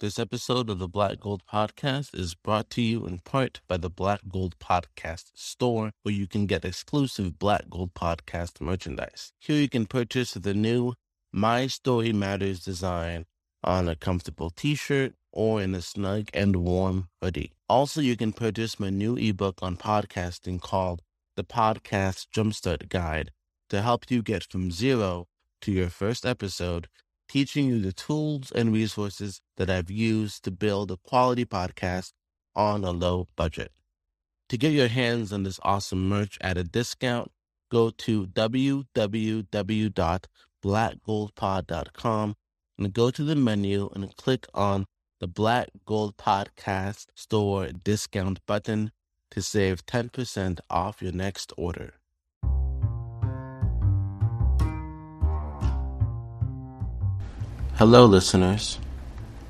This episode of the Black Gold Podcast is brought to you in part by the Black Gold Podcast store, where you can get exclusive Black Gold Podcast merchandise. Here you can purchase the new My Story Matters design on a comfortable t shirt or in a snug and warm hoodie. Also, you can purchase my new ebook on podcasting called The Podcast Jumpstart Guide to help you get from zero to your first episode, teaching you the tools and resources that I've used to build a quality podcast on a low budget. To get your hands on this awesome merch at a discount, go to www.blackgoldpod.com and go to the menu and click on the Black Gold Podcast Store discount button to save 10% off your next order. Hello, listeners.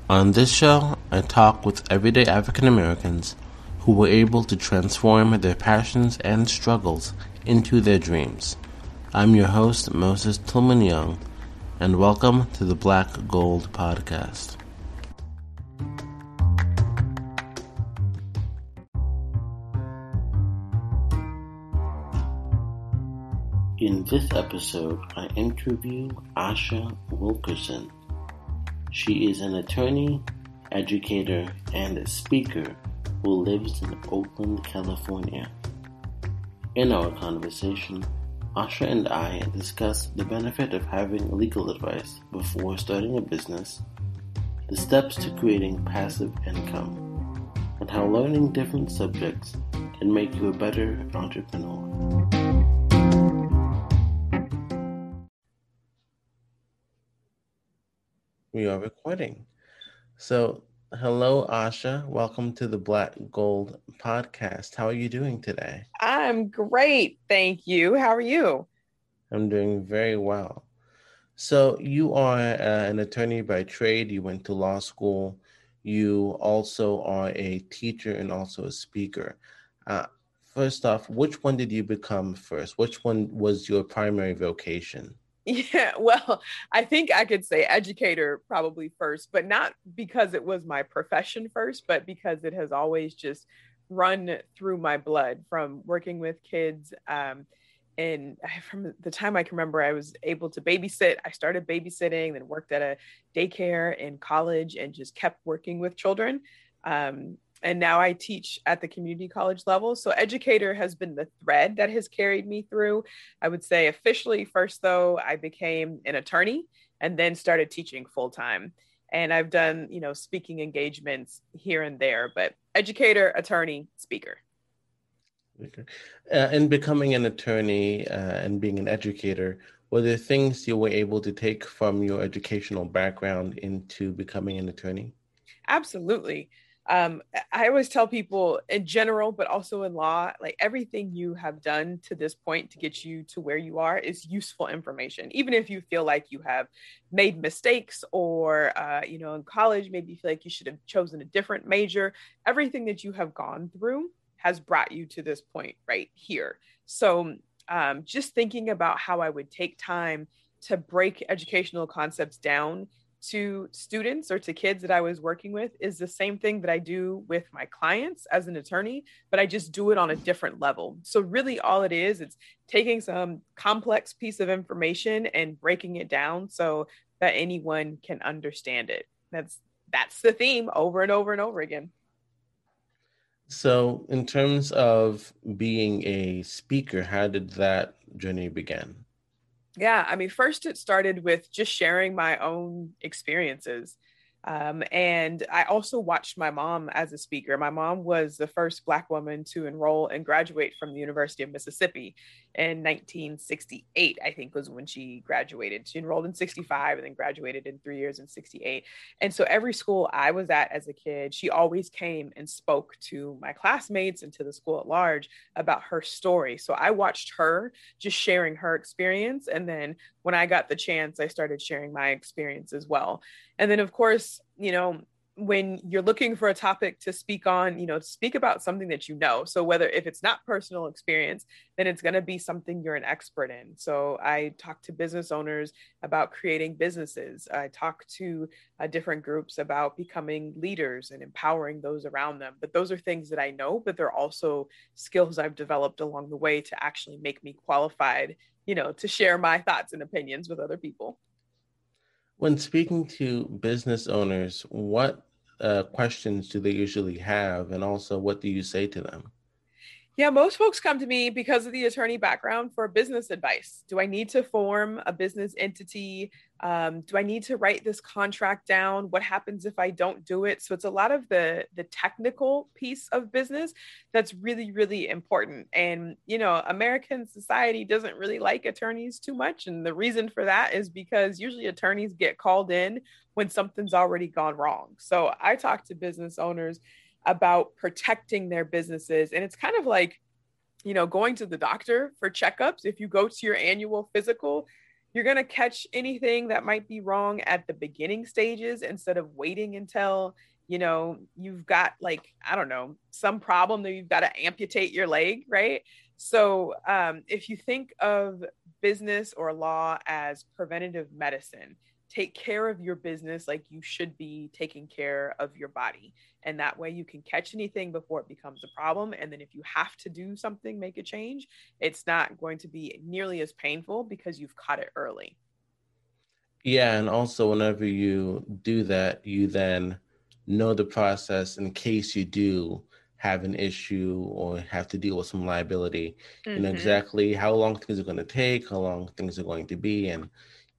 On this show, I talk with everyday African Americans who were able to transform their passions and struggles into their dreams. I'm your host, Moses Tillman Young, and welcome to the Black Gold Podcast. In this episode, I interview Asha Wilkerson. She is an attorney, educator, and speaker who lives in Oakland, California. In our conversation, Asha and I discuss the benefit of having legal advice before starting a business, the steps to creating passive income, and how learning different subjects can make you a better entrepreneur. We are recording. So, hello, Asha. Welcome to the Black Gold Podcast. How are you doing today? I'm great. Thank you. How are you? I'm doing very well. So, you are uh, an attorney by trade. You went to law school. You also are a teacher and also a speaker. Uh, first off, which one did you become first? Which one was your primary vocation? Yeah, well, I think I could say educator probably first, but not because it was my profession first, but because it has always just run through my blood from working with kids. Um, and from the time I can remember, I was able to babysit. I started babysitting, then worked at a daycare in college, and just kept working with children. Um, and now I teach at the community college level. So educator has been the thread that has carried me through. I would say officially first though, I became an attorney and then started teaching full time. And I've done, you know, speaking engagements here and there, but educator, attorney, speaker. Okay. Uh, in becoming an attorney uh, and being an educator, were there things you were able to take from your educational background into becoming an attorney? Absolutely um, I always tell people in general, but also in law, like everything you have done to this point to get you to where you are is useful information. Even if you feel like you have made mistakes or, uh, you know, in college, maybe you feel like you should have chosen a different major, everything that you have gone through has brought you to this point right here. So um, just thinking about how I would take time to break educational concepts down to students or to kids that I was working with is the same thing that I do with my clients as an attorney, but I just do it on a different level. So really all it is, it's taking some complex piece of information and breaking it down so that anyone can understand it. That's that's the theme over and over and over again. So, in terms of being a speaker, how did that journey begin? Yeah, I mean, first it started with just sharing my own experiences. Um, and I also watched my mom as a speaker. My mom was the first Black woman to enroll and graduate from the University of Mississippi in 1968, I think was when she graduated. She enrolled in 65 and then graduated in three years in 68. And so every school I was at as a kid, she always came and spoke to my classmates and to the school at large about her story. So I watched her just sharing her experience. And then when I got the chance, I started sharing my experience as well. And then, of course, you know, when you're looking for a topic to speak on, you know, speak about something that you know. So whether if it's not personal experience, then it's going to be something you're an expert in. So I talk to business owners about creating businesses. I talk to uh, different groups about becoming leaders and empowering those around them. But those are things that I know, but they're also skills I've developed along the way to actually make me qualified, you know, to share my thoughts and opinions with other people. When speaking to business owners, what uh, questions do they usually have? And also, what do you say to them? Yeah, most folks come to me because of the attorney background for business advice. Do I need to form a business entity? Um, do I need to write this contract down? What happens if I don't do it? So it's a lot of the the technical piece of business that's really really important. And you know, American society doesn't really like attorneys too much, and the reason for that is because usually attorneys get called in when something's already gone wrong. So I talk to business owners about protecting their businesses. And it's kind of like, you know, going to the doctor for checkups. If you go to your annual physical, you're going to catch anything that might be wrong at the beginning stages instead of waiting until, you know, you've got like, I don't know, some problem that you've got to amputate your leg, right? So um, if you think of business or law as preventative medicine, take care of your business like you should be taking care of your body. And that way you can catch anything before it becomes a problem. And then if you have to do something, make a change, it's not going to be nearly as painful because you've caught it early. Yeah. And also, whenever you do that, you then know the process in case you do have an issue or have to deal with some liability. Mm-hmm. You know mm-hmm. exactly how long things are going to take, how long things are going to be, and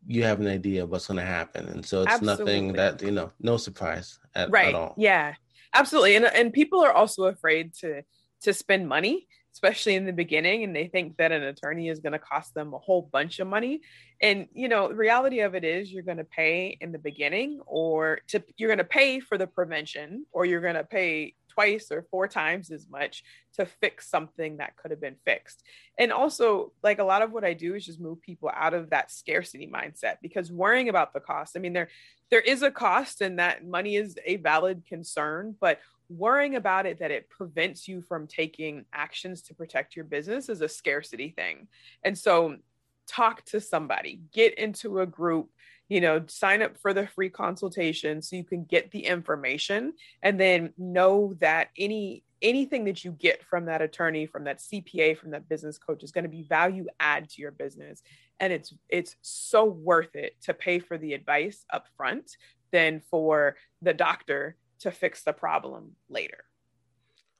you have an idea of what's going to happen. And so it's Absolutely. nothing that, you know, no surprise at, right. at all. Yeah, absolutely. And, and people are also afraid to, to spend money, especially in the beginning. And they think that an attorney is going to cost them a whole bunch of money. And, you know, the reality of it is you're going to pay in the beginning or to, you're going to pay for the prevention or you're going to pay twice or four times as much to fix something that could have been fixed. And also, like a lot of what I do is just move people out of that scarcity mindset because worrying about the cost, I mean, there there is a cost and that money is a valid concern, but worrying about it that it prevents you from taking actions to protect your business is a scarcity thing. And so talk to somebody, get into a group, you know, sign up for the free consultation so you can get the information and then know that any anything that you get from that attorney, from that CPA, from that business coach is going to be value add to your business. And it's it's so worth it to pay for the advice up front than for the doctor to fix the problem later.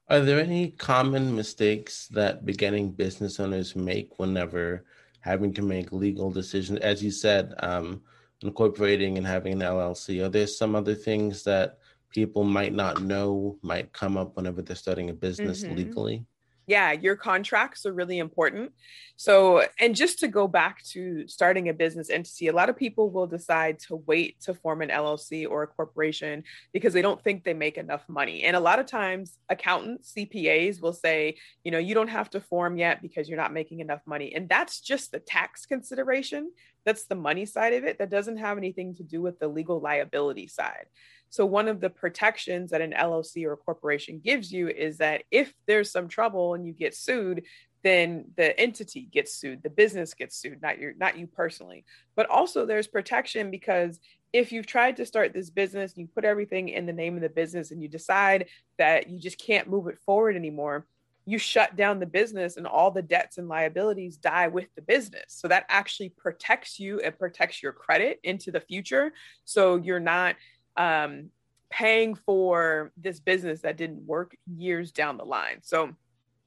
Are there any common mistakes that beginning business owners make whenever having to make legal decisions? As you said, um, incorporating and having an LLC? Are there some other things that people might not know might come up whenever they're starting a business mm-hmm. legally? Yeah, your contracts are really important. So, and just to go back to starting a business entity, a lot of people will decide to wait to form an LLC or a corporation because they don't think they make enough money. And a lot of times, accountants, CPAs will say, you know, you don't have to form yet because you're not making enough money. And that's just the tax consideration. That's the money side of it. That doesn't have anything to do with the legal liability side. So, one of the protections that an LLC or a corporation gives you is that if there's some trouble and you get sued, then the entity gets sued, the business gets sued, not your not you personally. But also there's protection because if you've tried to start this business, you put everything in the name of the business and you decide that you just can't move it forward anymore, you shut down the business and all the debts and liabilities die with the business. So that actually protects you and protects your credit into the future. So you're not um, paying for this business that didn't work years down the line. So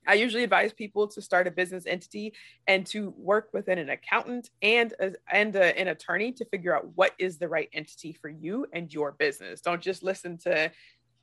I usually advise people to start a business entity and to work within an accountant and a, and a, an attorney to figure out what is the right entity for you and your business. Don't just listen to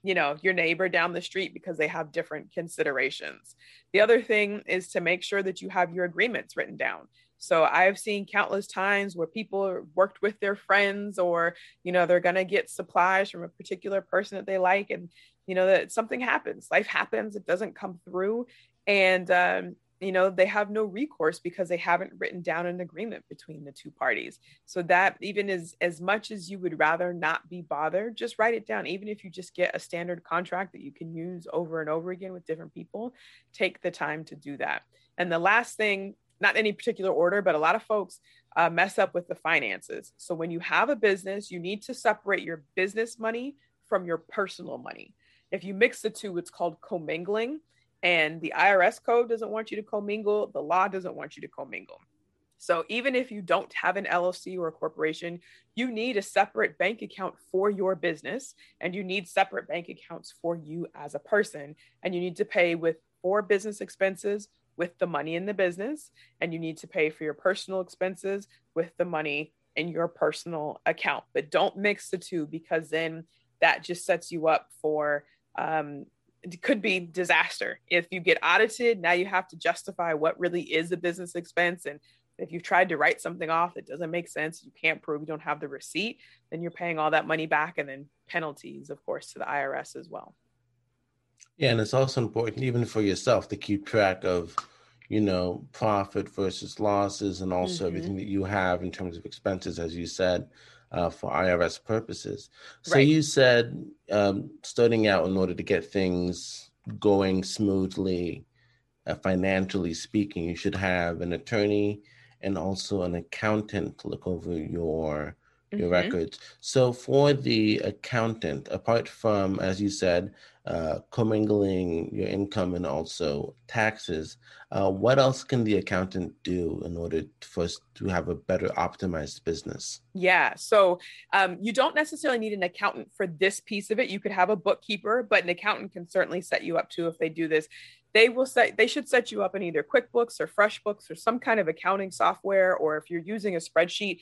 you know your neighbor down the street because they have different considerations. The other thing is to make sure that you have your agreements written down. So I've seen countless times where people worked with their friends or, you know, they're going to get supplies from a particular person that they like. And, you know, that something happens, life happens, it doesn't come through. And um, you know they have no recourse because they haven't written down an agreement between the two parties. So that even as as much as you would rather not be bothered just write it down. Even if you just get a standard contract that you can use over and over again with different people take the time to do that. And the last thing not any particular order but a lot of folks uh, mess up with the finances. So when you have a business you need to separate your business money from your personal money. If you mix the two it's called commingling and the IRS code doesn't want you to commingle, the law doesn't want you to commingle. So even if you don't have an LLC or a corporation, you need a separate bank account for your business and you need separate bank accounts for you as a person. And you need to pay with for business expenses with the money in the business and you need to pay for your personal expenses with the money in your personal account. But don't mix the two because then that just sets you up for um, it could be disaster. If you get audited now you have to justify what really is a business expense. And if you've tried to write something off that doesn't make sense you can't prove you don't have the receipt then you're paying all that money back and then penalties of course to the irs as well. Yeah and it's also important even for yourself to keep track of you know profit versus losses and also mm-hmm. everything that you have in terms of expenses as you said uh, for IRS purposes. So right. you said um, starting out in order to get things going smoothly, uh, financially speaking, you should have an attorney and also an accountant to look over your your mm-hmm. records. So for the accountant, apart from as you said, uh, commingling your income and also taxes, uh, what else can the accountant do in order for us to have a better optimized business? Yeah, so um, you don't necessarily need an accountant for this piece of it. You could have a bookkeeper, but an accountant can certainly set you up too if they do this they will set they should set you up in either quickbooks or freshbooks or some kind of accounting software or if you're using a spreadsheet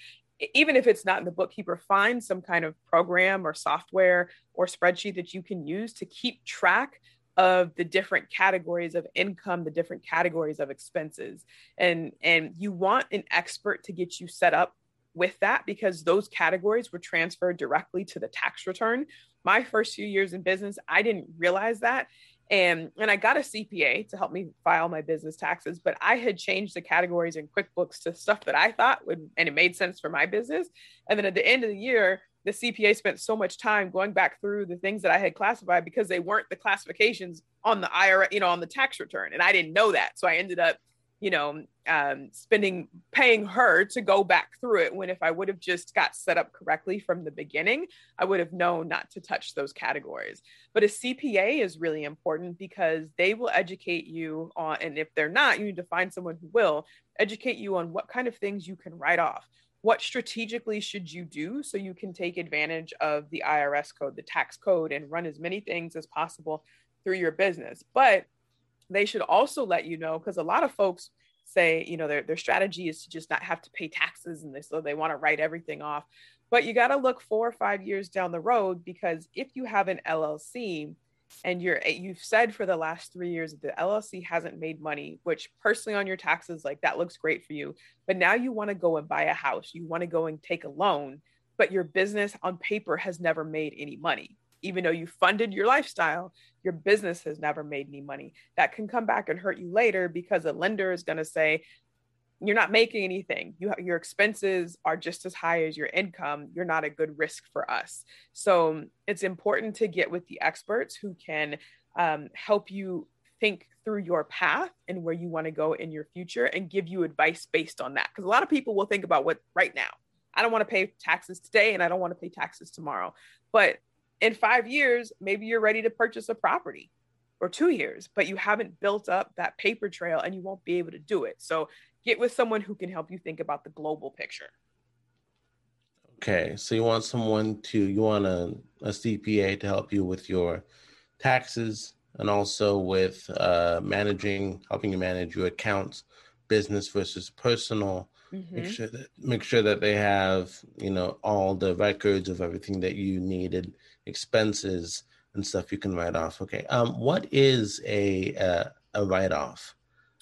even if it's not in the bookkeeper, find some kind of program or software or spreadsheet that you can use to keep track of the different categories of income the different categories of expenses. And and you want an expert to get you set up with that because those categories were transferred directly to the tax return. My first few years in business i didn't realize that and and I got a CPA to help me file my business taxes, but I had changed the categories in QuickBooks to stuff that I thought would and it made sense for my business. And then at the end of the year, the CPA spent so much time going back through the things that I had classified because they weren't the classifications on the IRS, you know, on the tax return, and I didn't know that. So I ended up you know, um, spending, paying her to go back through it. When if I would have just got set up correctly from the beginning, I would have known not to touch those categories. But a CPA is really important because they will educate you on, and if they're not, you need to find someone who will educate you on what kind of things you can write off. What strategically should you do so you can take advantage of the IRS code, the tax code, and run as many things as possible through your business? But they should also let you know because a lot of folks say you know their, their strategy is to just not have to pay taxes and they, so they want to write everything off. But you got to look four or five years down the road because if you have an llc and you're eh, you've said for the last three years that the llc hasn't made money which personally on your taxes like that looks great for you but now you want to go and buy a house you want to go and take a loan but your business on paper has never made any money even though you funded your lifestyle, your business has never made any money. That can come back and hurt you later because a lender is going to say, you're not making anything. You your expenses are just as high as your income. You're not a good risk for us. So it's important to get with the experts who can um, help you think through your path and where you want to go in your future and give you advice based on that. Because a lot of people will think about what right now. I don't want to pay taxes today and I don't want to pay taxes tomorrow. But in five years, maybe you're ready to purchase a property or two years, but you haven't built up that paper trail and you won't be able to do it. So get with someone who can help you think about the global picture. Okay. So you want someone to, you want a, a CPA to help you with your taxes and also with uh, managing, helping you manage your accounts, business versus personal. Mm-hmm. Make sure that make sure that they have you know all the records of everything that you needed expenses and stuff you can write off. Okay. Um, what is a a, a write off?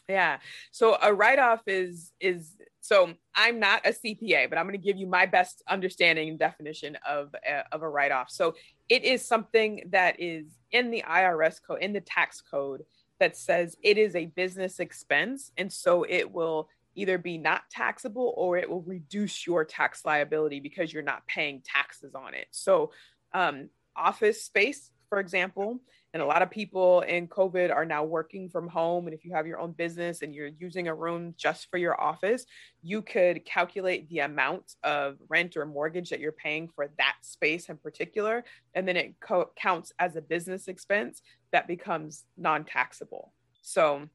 Yeah. So a write off is is so I'm not a CPA, but I'm going to give you my best understanding and definition of a, of a write off. So it is something that is in the IRS code, in the tax code, that says it is a business expense. And so it will either be not taxable or it will reduce your tax liability because you're not paying taxes on it. So, um, office space, for example, and a lot of people in COVID are now working from home. And if you have your own business and you're using a room just for your office, you could calculate the amount of rent or mortgage that you're paying for that space in particular. And then it co- counts as a business expense that becomes non taxable. So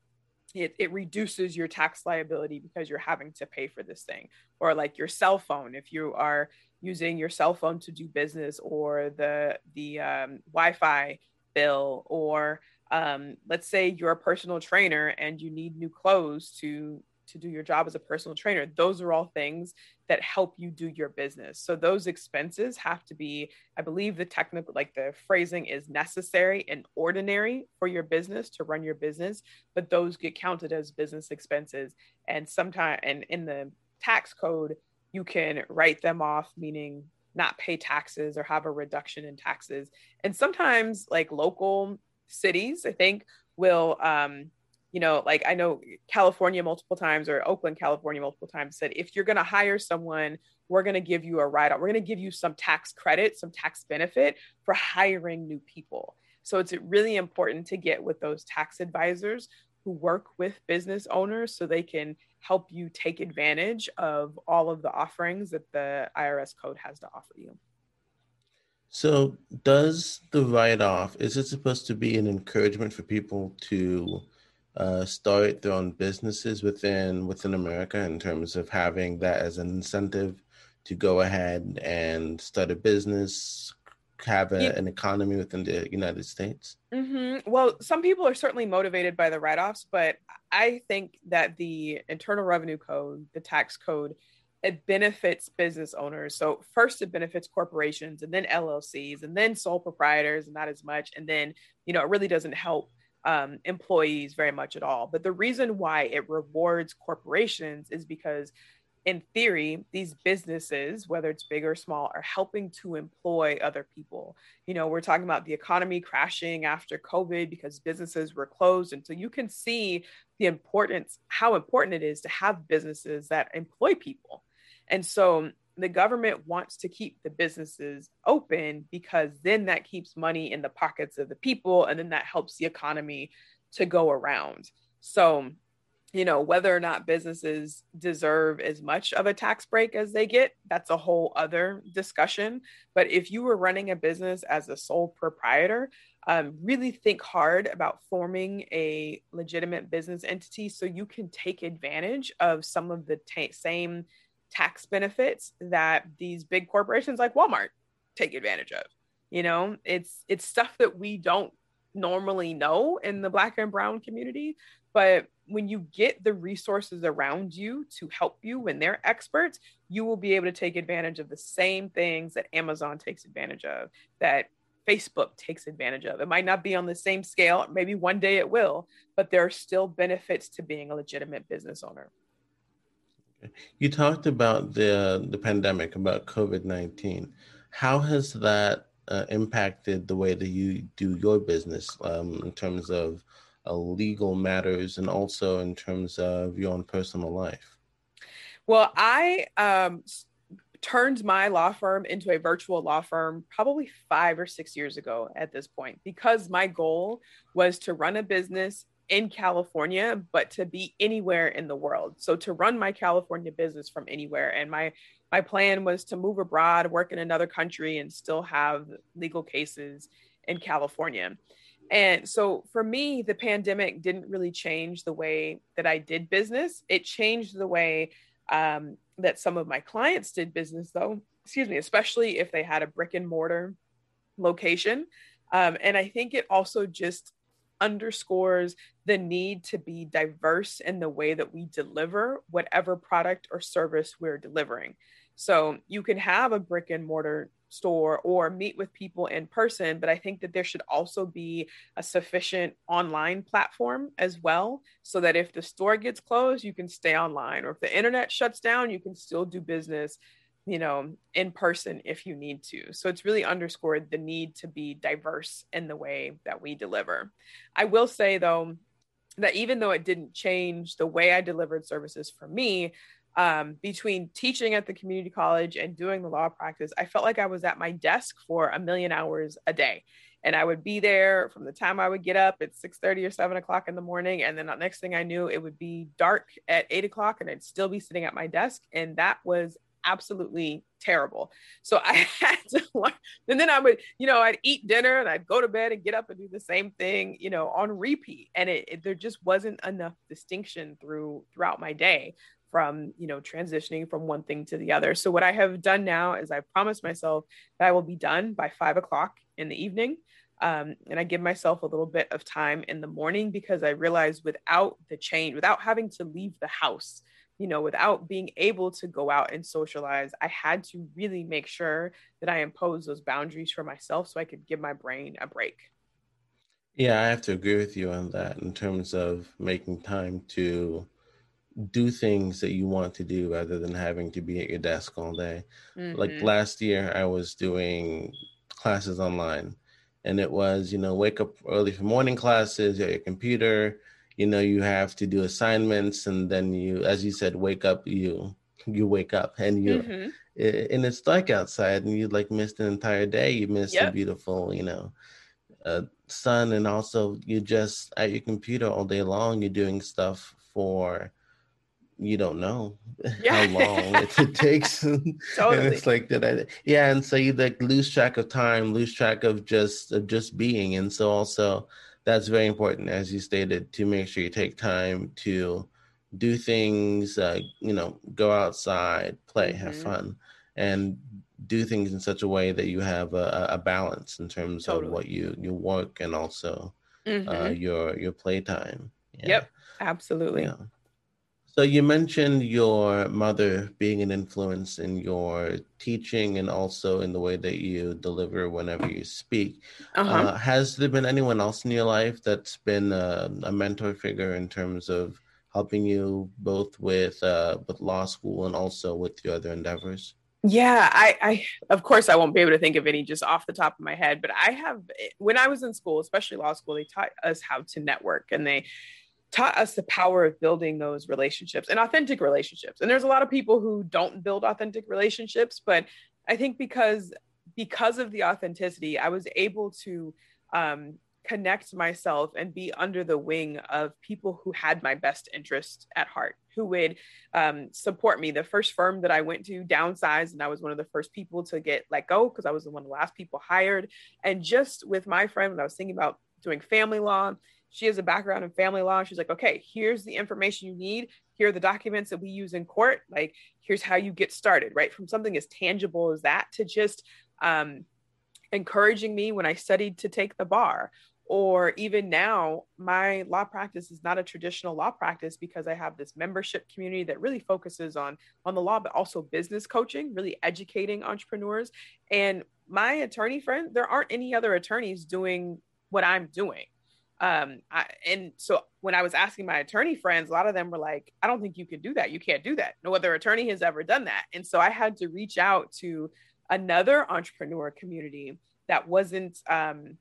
it, it reduces your tax liability because you're having to pay for this thing. Or like your cell phone, if you are using your cell phone to do business or the the um, Wi-Fi bill or um, let's say you're a personal trainer and you need new clothes to to do your job as a personal trainer. Those are all things that help you do your business. So those expenses have to be i believe the technical like the phrasing is necessary and ordinary for your business to run your business but those get counted as business expenses. And sometimes and in the tax code you can write them off meaning not pay taxes or have a reduction in taxes. And sometimes, like local cities, I think, will, um, you know, like I know California multiple times or Oakland, California multiple times said, if you're going to hire someone, we're going to give you a write off. We're going to give you some tax credit, some tax benefit for hiring new people. So it's really important to get with those tax advisors who work with business owners so they can help you take advantage of all of the offerings that the IRS code has to offer you. So, does the write off, is it supposed to be an encouragement for people to uh, start their own businesses within within America in terms of having that as an incentive to go ahead and start a business, have a, yeah. an economy within the United States? Mm-hmm. Well, some people are certainly motivated by the write offs, but I think that the Internal Revenue Code, the tax code, it benefits business owners. So, first, it benefits corporations and then LLCs and then sole proprietors, and not as much. And then, you know, it really doesn't help um, employees very much at all. But the reason why it rewards corporations is because in theory, these businesses, whether it's big or small, are helping to employ other people. You know, we're talking about the economy crashing after COVID because businesses were closed. And so you can see the importance, how important it is to have businesses that employ people. And so the government wants to keep the businesses open because then that keeps money in the pockets of the people and then that helps the economy to go around. So you know whether or not businesses deserve as much of a tax break as they get that's a whole other discussion. But if you were running a business as a sole proprietor um, really think hard about forming a legitimate business entity so you can take advantage of some of the ta- same tax benefits that these big corporations like walmart take advantage of. You know it's it's stuff that we don't normally know in the black and brown community but when you get the resources around you to help you when they're experts, you will be able to take advantage of the same things that Amazon takes advantage of, that Facebook takes advantage of. It might not be on the same scale, maybe one day it will, but there are still benefits to being a legitimate business owner. You talked about the the pandemic, about COVID nineteen. How has that uh, impacted the way that you do your business um, in terms of uh, legal matters and also in terms of your own personal life? Well, I um, turned my law firm into a virtual law firm probably five or six years ago at this point because my goal was to run a business in California, but to be anywhere in the world. So to run my California business from anywhere. And my my plan was to move abroad, work in another country, and still have legal cases in California. And so for me, the pandemic didn't really change the way that I did business. It changed the way um, that some of my clients did business, though, excuse me, especially if they had a brick and mortar location. Um, and I think it also just underscores the need to be diverse in the way that we deliver whatever product or service we're delivering. So you can have a brick and mortar store or meet with people in person. But I think that there should also be a sufficient online platform as well, so that if the store gets closed, you can stay online, or if the internet shuts down, you can still do business you know in person if you need to so it's really underscored the need to be diverse in the way that we deliver i will say though that even though it didn't change the way I delivered services for me, um, between teaching at the community college and doing the law practice, I felt like I was at my desk for a million hours a day. And I would be there from the time I would get up at 6 30 or 7 o'clock in the morning. And then the next thing I knew, it would be dark at 8 o'clock and I'd still be sitting at my desk. And that was absolutely terrible. So I had to learn. And then I would, you know, I'd eat dinner and I'd go to bed and get up and do the same thing, you know, on repeat. And it, it there just wasn't enough distinction through throughout my day from you know transitioning from one thing to the other so what i have done now is i promised myself that i will be done by five o'clock in the evening um, and i give myself a little bit of time in the morning because i realized without the change without having to leave the house you know, without being able to go out and socialize, I had to really make sure that I imposed those boundaries for myself so I could give my brain a break. Yeah, I have to agree with you on that in terms of making time to do things that you want to do rather than having to be at your desk all day. Mm-hmm. Like last year, I was doing classes online, and it was, you know, wake up early for morning classes, at your computer, you know you have to do assignments and then you as you said wake up you you wake up and you mm-hmm. and it's dark outside and you like missed an entire day you missed yep. a beautiful you know uh, sun and also you just at your computer all day long you're doing stuff for you don't know yeah. how long it, takes totally. and it's like that I, yeah and so you like lose track of time lose track of just of just being and so also that's very important, as you stated, to make sure you take time to do things, uh, you know, go outside, play, mm-hmm. have fun, and do things in such a way that you have a, a balance in terms totally. of what you you work and also uh, mm-hmm. uh, your your playtime. Yeah. Yep, absolutely. Yeah. So you mentioned your mother being an influence in your teaching and also in the way that you deliver whenever you speak. Uh-huh. Uh, has there been anyone else in your life that's been a, a mentor figure in terms of helping you both with uh, with law school and also with your other endeavors? Yeah, I, I, of course, I won't be able to think of any just off the top of my head, but I have, when I was in school, especially law school, they taught us how to network and they, taught us the power of building those relationships and authentic relationships. And there's a lot of people who don't build authentic relationships, but I think because because of the authenticity, I was able to um, connect myself and be under the wing of people who had my best interest at heart, who would um, support me. The first firm that I went to downsized, and I was one of the first people to get let go because I was one of the last people hired. And just with my friend, when I was thinking about doing family law, she has a background in family law. She's like, okay, here's the information you need. Here are the documents that we use in court. Like, here's how you get started, right? From something as tangible as that to just um, encouraging me when I studied to take the bar. Or even now, my law practice is not a traditional law practice because I have this membership community that really focuses on on the law, but also business coaching, really educating entrepreneurs. And my attorney friend, there aren't any other attorneys doing what I'm doing um I, and so when i was asking my attorney friends a lot of them were like i don't think you can do that. You can't do that. No other attorney has ever done that. And so i had to reach out to another entrepreneur community that wasn't um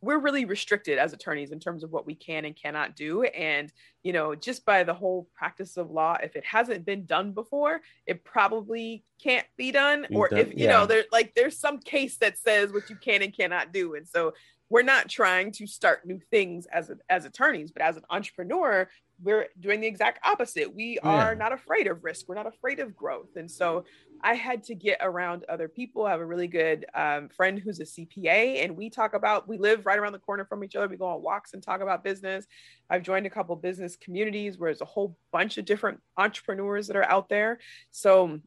we're really restricted as attorneys in terms of what we can and cannot do. And you know just by the whole practice of law if it hasn't been done before it probably can't be done. Or done, if you yeah. know there's like there's some case that says what you can and cannot do. And so we're not trying to start new things as as attorneys, but as an entrepreneur, we're doing the exact opposite. We are not afraid of risk. We're not afraid of growth. And so I had to get around other people. I have a really good um, friend who's a CPA, and we talk about, we live right around the corner from each other. We go on walks and talk about business. I've joined a couple business communities where there's a whole bunch of different entrepreneurs that are out there. So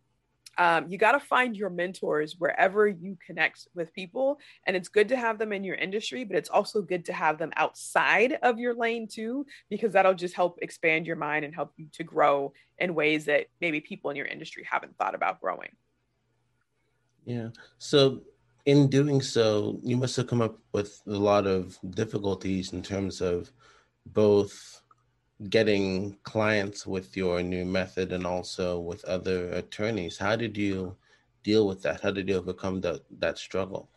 um, you got to find your mentors wherever you connect with people. And it's good to have them in your industry, but it's also good to have them outside of your lane too, because that'll just help expand your mind and help you to grow in ways that maybe people in your industry haven't thought about growing. Yeah. So, in doing so, you must have come up with a lot of difficulties in terms of both getting clients with your new method and also with other attorneys. How did you deal with that? How did you overcome that that struggle?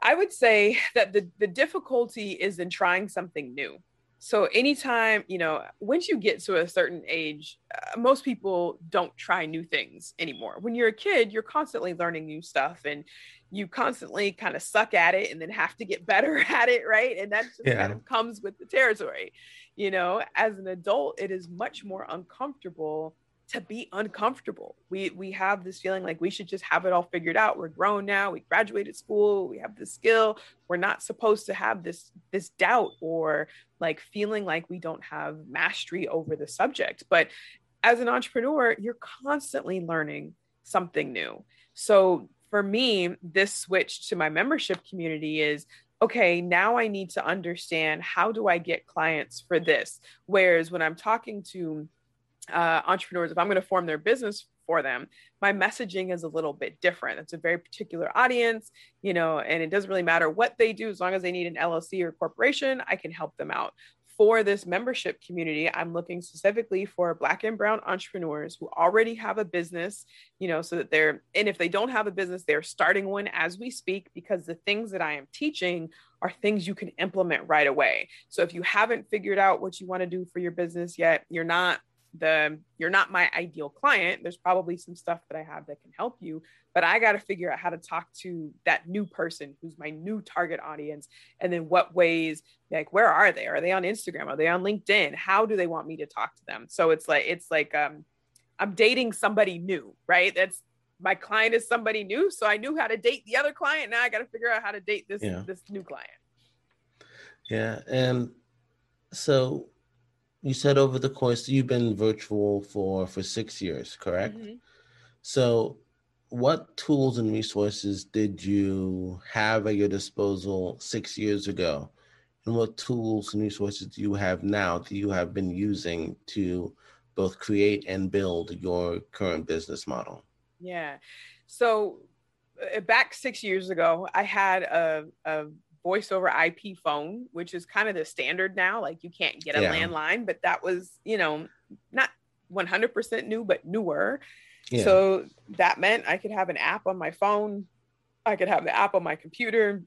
I would say that the, the difficulty is in trying something new. so anytime you know once you get to a certain age uh, most people don't try new things anymore when you're a kid you're constantly learning new stuff and you constantly kind of suck at it and then have to get better at it right and that just yeah. kind of comes with the territory you know as an adult it is much more uncomfortable to be uncomfortable. We we have this feeling like we should just have it all figured out. We're grown now. We graduated school. We have the skill. We're not supposed to have this this doubt or like feeling like we don't have mastery over the subject. But as an entrepreneur, you're constantly learning something new. So for me, this switch to my membership community is okay, now I need to understand how do I get clients for this? Whereas when I'm talking to uh, entrepreneurs, if I'm going to form their business for them, my messaging is a little bit different. It's a very particular audience, you know, and it doesn't really matter what they do as long as they need an LLC or corporation, I can help them out. For this membership community, I'm looking specifically for Black and Brown entrepreneurs who already have a business, you know, so that they're, and if they don't have a business, they're starting one as we speak because the things that I am teaching are things you can implement right away. So if you haven't figured out what you want to do for your business yet, you're not the you're not my ideal client. There's probably some stuff that i have that can help you but i got to figure out how to talk to that new person who's my new target audience. And then what ways like where are they? Are they on instagram? Are they on linkedin? How do they want me to talk to them? So it's like it's like um i'm dating somebody new right? That's my client is somebody new so i knew how to date the other client. Now i got to figure out how to date this yeah. this new client. Yeah and so you said over the course you've been virtual for for six years correct? Mm-hmm. so what tools and resources did you have at your disposal six years ago? And what tools and resources do you have now that you have been using to both create and build your current business model? Yeah. So uh, back six years ago i had a, a voice over IP phone, which is kind of the standard now. Like you can't get a yeah. landline, but that was, you know, not 100% new, but newer. Yeah. So that meant I could have an app on my phone. I could have the app on my computer.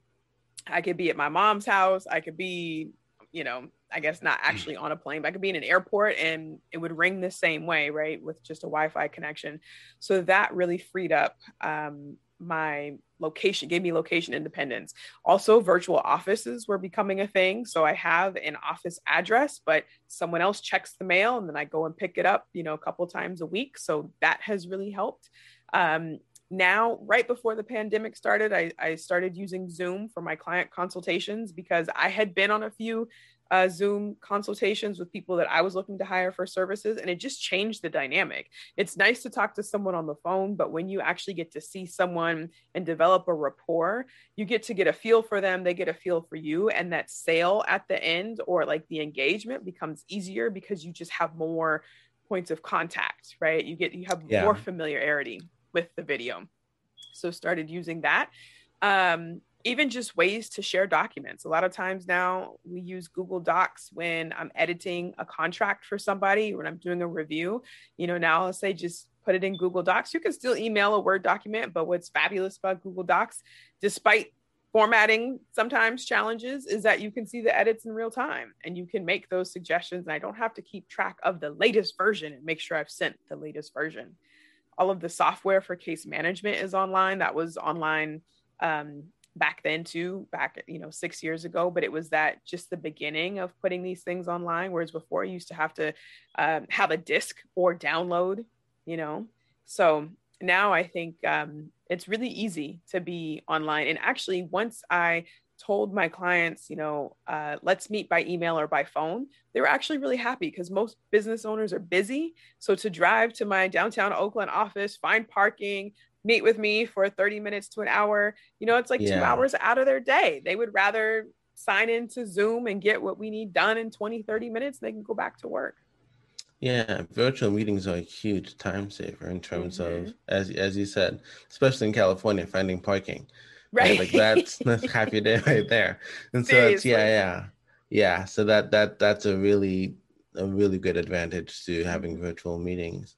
I could be at my mom's house. I could be, you know, I guess not actually on a plane, but I could be in an airport and it would ring the same way, right? With just a Wi Fi connection. So that really freed up um, my location gave me location independence. Also virtual offices were becoming a thing. So i have an office address but someone else checks the mail and then i go and pick it up you know a couple times a week. So that has really helped. Um, now right before the pandemic started I, I started using zoom for my client consultations because i had been on a few uh, Zoom consultations with people that I was looking to hire for services, and it just changed the dynamic. It's nice to talk to someone on the phone, but when you actually get to see someone and develop a rapport, you get to get a feel for them, they get a feel for you, and that sale at the end or like the engagement becomes easier because you just have more points of contact, right? You get you have yeah. more familiarity with the video. So started using that. Um, even just ways to share documents. A lot of times now we use Google Docs when I'm editing a contract for somebody, when I'm doing a review. You know, now I'll say just put it in Google Docs. You can still email a Word document, but what's fabulous about Google Docs, despite formatting sometimes challenges, is that you can see the edits in real time and you can make those suggestions. And I don't have to keep track of the latest version and make sure I've sent the latest version. All of the software for case management is online. That was online um, back then too back you know six years ago but it was that just the beginning of putting these things online whereas before you used to have to um, have a disc or download you know? So now i think um, it's really easy to be online. And actually once i told my clients you know uh, let's meet by email or by phone they were actually really happy because most business owners are busy. So to drive to my downtown oakland office find parking meet with me for 30 minutes to an hour. You know, it's like yeah. two hours out of their day. They would rather sign into Zoom and get what we need done in 20, 30 minutes. They can go back to work. Yeah, virtual meetings are a huge time saver in terms mm-hmm. of, as as you said, especially in California, finding parking. Right, right? like that's that's half your day right there. And so Seriously. it's yeah, yeah, yeah. So that that that's a really a really good advantage to having virtual meetings.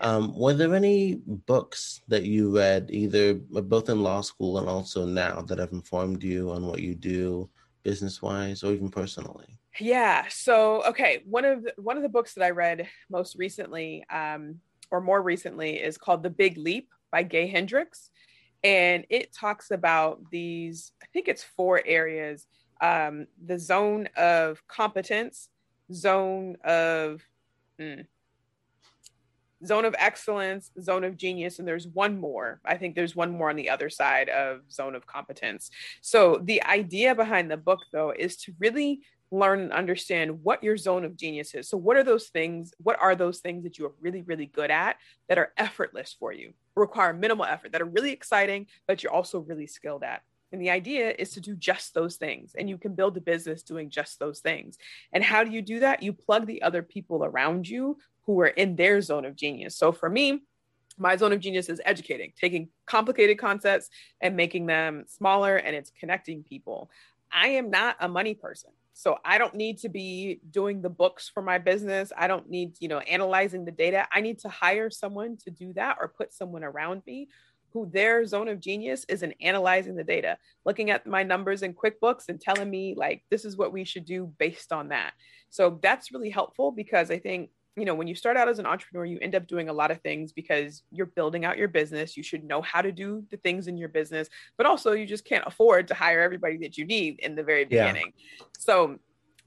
Um, were there any books that you read, either both in law school and also now, that have informed you on what you do business wise or even personally? Yeah. So okay, one of the, one of the books that I read most recently, um, or more recently, is called The Big Leap by Gay Hendricks, and it talks about these. I think it's four areas: um, the zone of competence, zone of mm, zone of excellence, zone of genius, and there's one more. I think there's one more on the other side of zone of competence. So the idea behind the book, though, is to really learn and understand what your zone of genius is. So what are those things? What are those things that you are really, really good at that are effortless for you, require minimal effort, that are really exciting, but you're also really skilled at? And the idea is to do just those things. And you can build a business doing just those things. And how do you do that? You plug the other people around you who are in their zone of genius. So for me, my zone of genius is educating, taking complicated concepts and making them smaller, and it's connecting people. I am not a money person. So I don't need to be doing the books for my business. I don't need, you know, analyzing the data. I need to hire someone to do that or put someone around me who their zone of genius is in analyzing the data, looking at my numbers in QuickBooks and telling me like this is what we should do based on that. So that's really helpful because I think you know, when you start out as an entrepreneur, you end up doing a lot of things because you're building out your business. You should know how to do the things in your business, but also you just can't afford to hire everybody that you need in the very beginning. Yeah. So,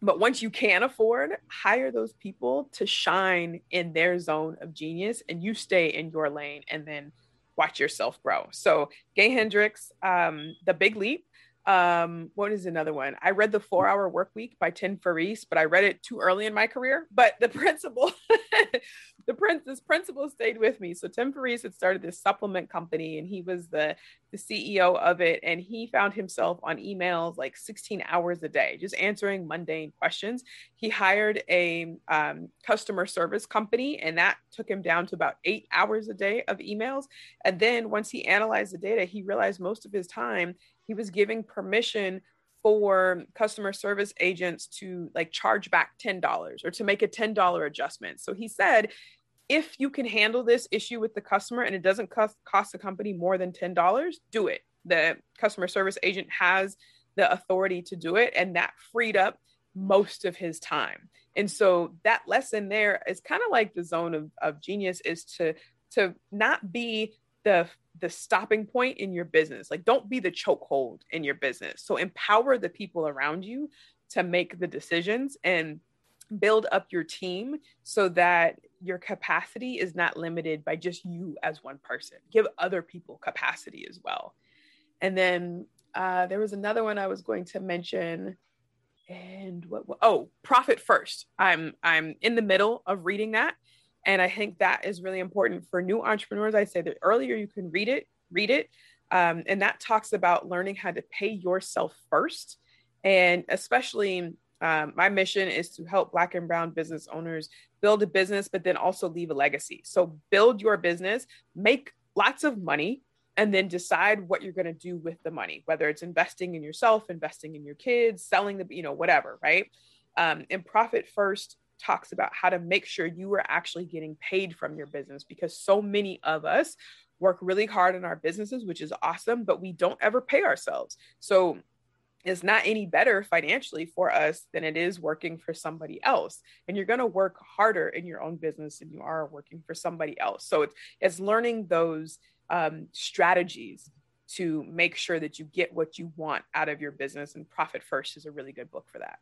but once you can afford, hire those people to shine in their zone of genius and you stay in your lane and then watch yourself grow. So, Gay Hendricks, um, The Big Leap um what is another one? I read the four hour work week by tim ferriss but i read it too early in my career. But the principle the prince this principle stayed with me. So tim ferriss had started this supplement company and he was the the ceo of it and he found himself on emails like 16 hours a day just answering mundane questions. He hired a um, customer service company and that took him down to about eight hours a day of emails. And then once he analyzed the data he realized most of his time he was giving permission for customer service agents to like charge back $10 or to make a $10 adjustment. So he said, if you can handle this issue with the customer and it doesn't cost, cost the company more than $10, do it. The customer service agent has the authority to do it. And that freed up most of his time. And so that lesson there is kind of like the zone of, of genius is to to not be the the stopping point in your business. Like don't be the chokehold in your business. So empower the people around you to make the decisions and build up your team so that your capacity is not limited by just you as one person. Give other people capacity as well. And then uh, there was another one I was going to mention. And what, what? Oh, profit first. I'm I'm in the middle of reading that, and I think that is really important for new entrepreneurs. I say the earlier you can read it, read it. Um, and that talks about learning how to pay yourself first. And especially um, my mission is to help Black and Brown business owners build a business, but then also leave a legacy. So build your business, make lots of money, and then decide what you're going to do with the money, whether it's investing in yourself, investing in your kids, selling the, you know, whatever, right? Um, and profit first talks about how to make sure you are actually getting paid from your business because so many of us work really hard in our businesses, which is awesome, but we don't ever pay ourselves. So it's not any better financially for us than it is working for somebody else. And you're going to work harder in your own business than you are working for somebody else. So it's, it's learning those um, strategies to make sure that you get what you want out of your business. And Profit First is a really good book for that.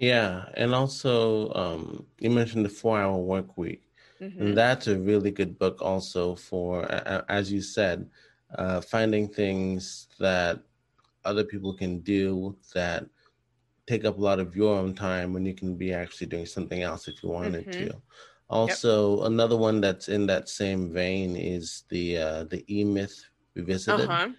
Yeah, and also um, you mentioned the four-hour work week, mm-hmm. and that's a really good book also for, as you said, uh, finding things that other people can do that take up a lot of your own time when you can be actually doing something else if you wanted mm-hmm. to. Also, yep. another one that's in that same vein is the uh, the E Myth Revisited. Uh-huh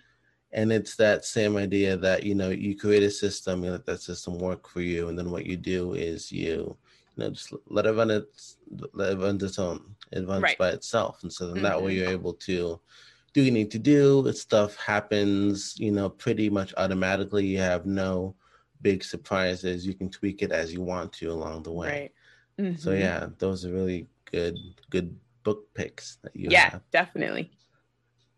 and it's that same idea that you know you create a system you let that system work for you and then what you do is you you know just let it run its let it run its own it runs right. by itself and so then mm-hmm. that way mm-hmm. you're able to do you need to do it stuff happens you know pretty much automatically you have no big surprises you can tweak it as you want to along the way right. mm-hmm. so yeah those are really good good book picks that you yeah have. definitely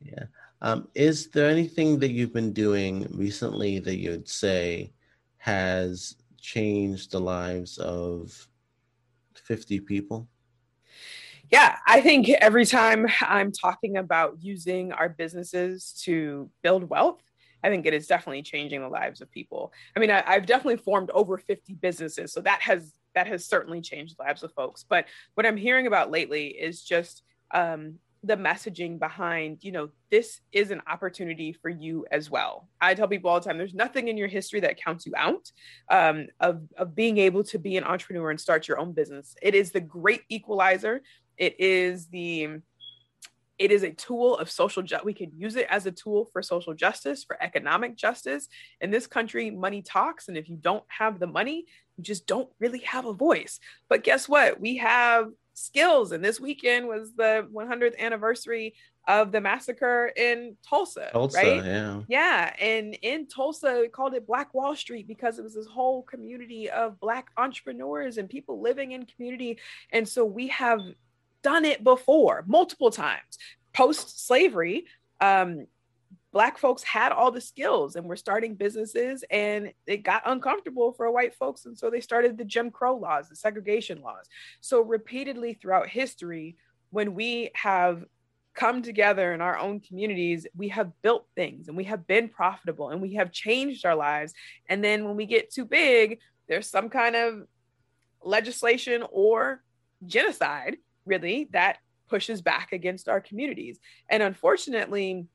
yeah Um, is there anything that you've been doing recently that you'd say has changed the lives of 50 people? Yeah, I think every time I'm talking about using our businesses to build wealth, I think it is definitely changing the lives of people. I mean, I, have definitely formed over 50 businesses, so that has that has certainly changed the lives of folks. But what I'm hearing about lately is just um, the messaging behind, you know, this is an opportunity for you as well. I tell people all the time, there's nothing in your history that counts you out um, of, of being able to be an entrepreneur and start your own business. It is the great equalizer. It is the it is a tool of social justice. We can use it as a tool for social justice, for economic justice. In this country, money talks. And if you don't have the money, you just don't really have a voice. But guess what? We have skills. And this weekend was the 100th anniversary of the massacre in Tulsa, Tulsa right? Yeah. Yeah. And in Tulsa, we called it Black Wall Street because it was this whole community of Black entrepreneurs and people living in community. And so we have done it before multiple times. Post slavery, um, black folks had all the skills and were starting businesses and it got uncomfortable for white folks and so they started the jim crow laws the segregation laws. So repeatedly throughout history when we have come together in our own communities we have built things and we have been profitable and we have changed our lives. And then when we get too big there's some kind of legislation or genocide really that pushes back against our communities. And unfortunately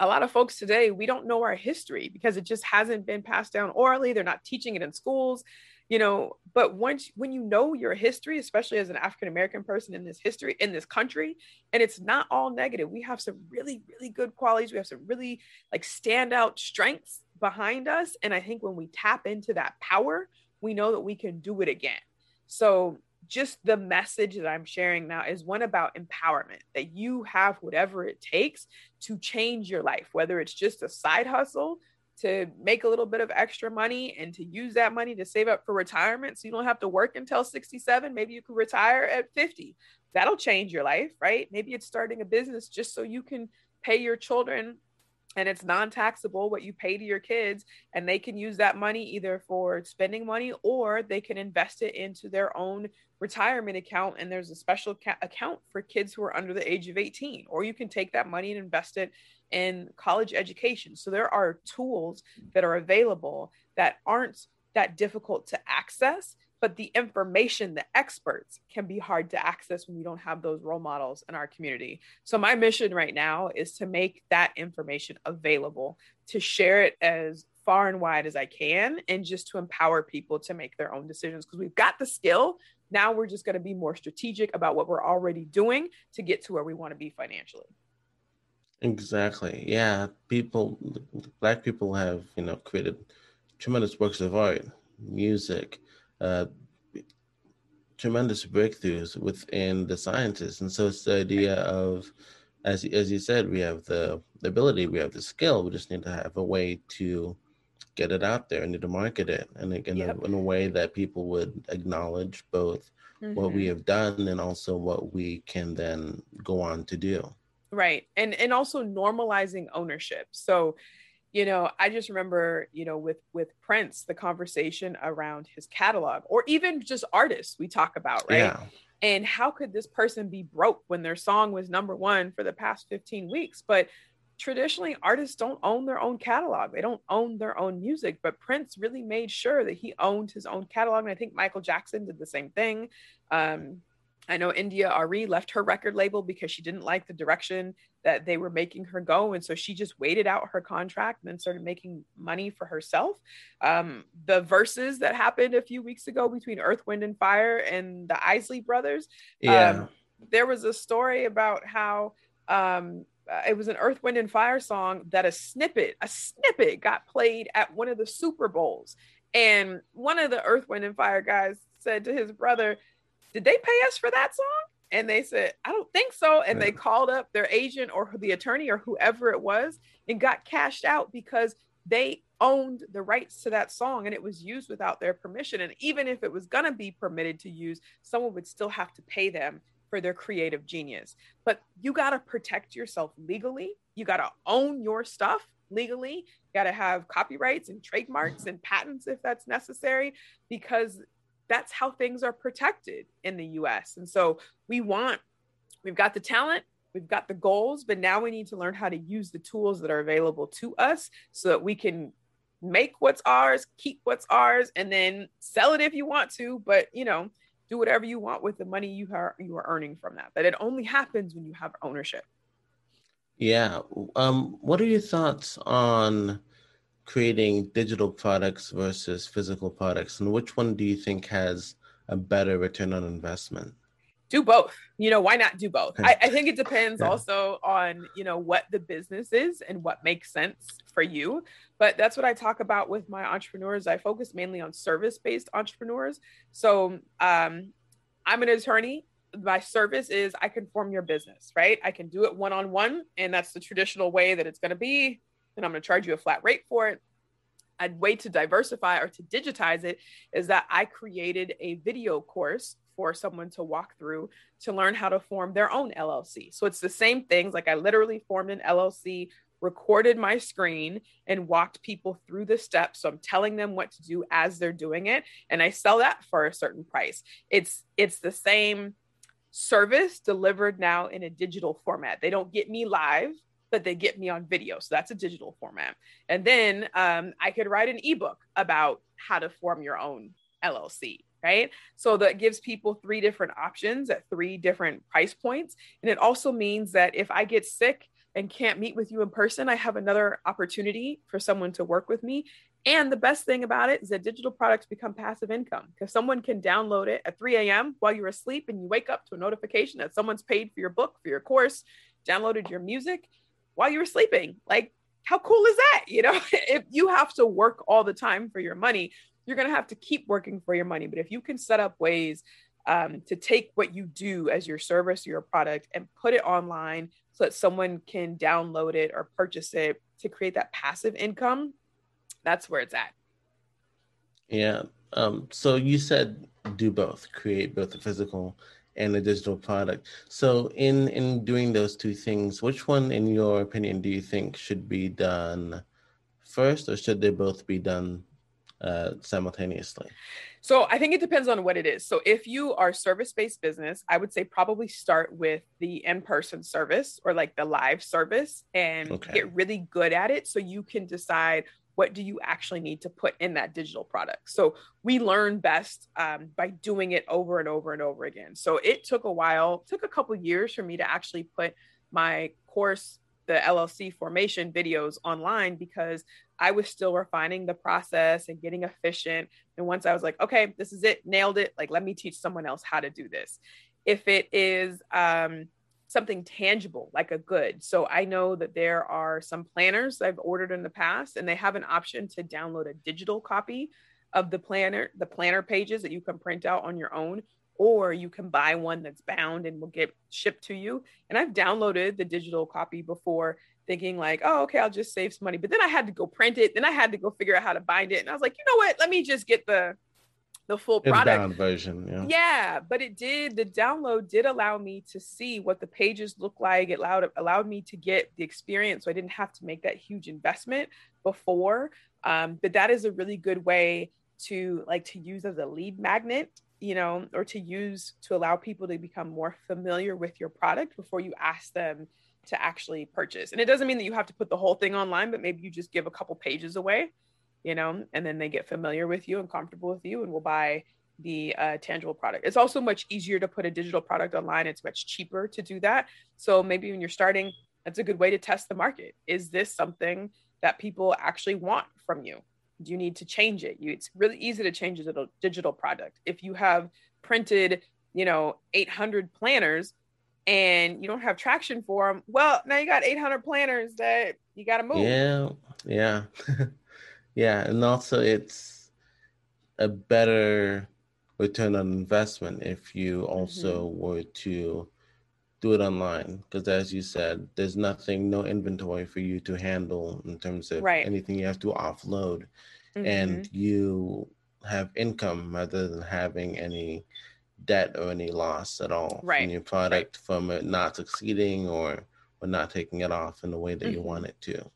a lot of folks today we don't know our history because it just hasn't been passed down orally. They're not teaching it in schools you know but once when you know your history especially as an african american person in this history in this country and it's not all negative we have some really really good qualities. We have some really like standout strengths behind us. And i think when we tap into that power we know that we can do it again. So just the message that I'm sharing now is one about empowerment that you have whatever it takes to change your life, whether it's just a side hustle to make a little bit of extra money and to use that money to save up for retirement so you don't have to work until 67. Maybe you could retire at 50. That'll change your life, right? Maybe it's starting a business just so you can pay your children and it's non-taxable what you pay to your kids and they can use that money either for spending money or they can invest it into their own retirement account and there's a special ca- account for kids who are under the age of 18 or you can take that money and invest it in college education. So there are tools that are available that aren't that difficult to access but the information the experts can be hard to access when we don't have those role models in our community. So my mission right now is to make that information available to share it as far and wide as i can and just to empower people to make their own decisions. Because we've got the skill. Now we're just going to be more strategic about what we're already doing to get to where we want to be financially. Exactly. Yeah people black people have you know created tremendous works of art music uh, tremendous breakthroughs within the sciences. And so it's the idea of, as, as you said, we have the, the ability, we have the skill, we just need to have a way to get it out there, need to market it, and in, yep. a, in a way that people would acknowledge both mm-hmm. what we mm-hmm. have done and also what we can then go on to do. Right. And and also normalizing ownership. So you know i just remember you know with with prince the conversation around his catalog or even just artists we talk about right? Yeah. and how could this person be broke when their song was number one for the past 15 weeks? But traditionally artists don't own their own catalog. They don't own their own music but prince really made sure that he owned his own catalog and i think michael jackson did the same thing. Um, I know India.Arie left her record label because she didn't like the direction that they were making her go. And so she just waited out her contract and then started making money for herself. Um, the Verzuz that happened a few weeks ago between Earth, Wind, and Fire and the Isley brothers. Yeah. Um, there was a story about how um, it was an Earth, Wind, and Fire song that a snippet, a snippet got played at one of the Super Bowls. And one of the Earth, Wind, and Fire guys said to his brother, did they pay us for that song? And they said, I don't think so. And they called up their agent or the attorney or whoever it was and got cashed out because they owned the rights to that song and it was used without their permission. And even if it was going to be permitted to use, someone would still have to pay them for their creative genius. But you got to protect yourself legally. You got to own your stuff legally. You got to have copyrights and trademarks and patents if that's necessary, because that's how things are protected in the US. And so we want, we've got the talent, we've got the goals, but now we need to learn how to use the tools that are available to us so that we can make what's ours, keep what's ours, and then sell it if you want to. But, you know, do whatever you want with the money you are you are earning from that. But it only happens when you have ownership. Yeah. Um, what are your thoughts on creating digital products versus physical products, and which one do you think has a better return on investment? do both. You know why not do both? I, I, think it depends yeah. also on you know what the business is and what makes sense for you. But that's what i talk about with my entrepreneurs. I focus mainly on service based entrepreneurs. So um, i'm an attorney. My service is i can form your business right? I can do it one-on-one and that's the traditional way that it's going to be and i'm going to charge you a flat rate for it a way to diversify or to digitize it is that I created a video course for someone to walk through to learn how to form their own LLC. So it's the same things. Like I literally formed an LLC, recorded my screen, and walked people through the steps. So I'm telling them what to do as they're doing it, and I sell that for a certain price. It's it's the same service delivered now in a digital format. They don't get me live but they get me on video. So that's a digital format. And then um, I could write an ebook about how to form your own LLC right? So that gives people three different options at three different price points. And it also means that if I get sick and can't meet with you in person, I have another opportunity for someone to work with me. And the best thing about it is that digital products become passive income because someone can download it at 3 a.m. while you're asleep and you wake up to a notification that someone's paid for your book, for your course, downloaded your music while you were sleeping. Like, how cool is that? You know, if you have to work all the time for your money, you're going to have to keep working for your money. But if you can set up ways um, to take what you do as your service your product and put it online so that someone can download it or purchase it to create that passive income, that's where it's at. Yeah. Um, so you said do both, create both the physical and a digital product. So in in doing those two things, which one, in your opinion, do you think should be done first, or should they both be done uh, simultaneously? So I think it depends on what it is. So if you are service-based business, I would say probably start with the in-person service or like the live service and okay. get really good at it so you can decide what do you actually need to put in that digital product. So we learn best um, by doing it over and over and over again. So it took a while, took a couple years for me to actually put my course the LLC formation videos online because I was still refining the process and getting efficient. And once I was like, okay, this is it, nailed it, like, let me teach someone else how to do this. If it is um, something tangible, like a good. So I know that there are some planners I've ordered in the past, and they have an option to download a digital copy of the planner, the planner pages that you can print out on your own, or you can buy one that's bound and will get shipped to you. And I've downloaded the digital copy before thinking like, oh, okay, I'll just save some money. But then I had to go print it. Then I had to go figure out how to bind it. And I was like, you know what? Let me just get the the full product version. Yeah. yeah, but it did. The download did allow me to see what the pages look like. It allowed allowed me to get the experience, so I didn't have to make that huge investment before. Um, but that is a really good way to like to use as a lead magnet you know, or to use to allow people to become more familiar with your product before you ask them to actually purchase. And it doesn't mean that you have to put the whole thing online, but maybe you just give a couple pages away, you know, and then they get familiar with you and comfortable with you and will buy the uh, tangible product. It's also much easier to put a digital product online. It's much cheaper to do that. So maybe when you're starting, that's a good way to test the market. Is this something that people actually want from you? Do you need to change it? You, it's really easy to change a digital product. If you have printed, you know, 800 planners, and you don't have traction for them, well, now you got 800 planners that you got to move. Yeah, yeah, yeah, and also it's a better return on investment if you also mm-hmm. were to do it online because as you said there's nothing no inventory for you to handle in terms of right. anything you have to offload mm-hmm. and you have income rather than having any debt or any loss at all right. from your product right. from it not succeeding or or not taking it off in the way that mm-hmm. you want it to.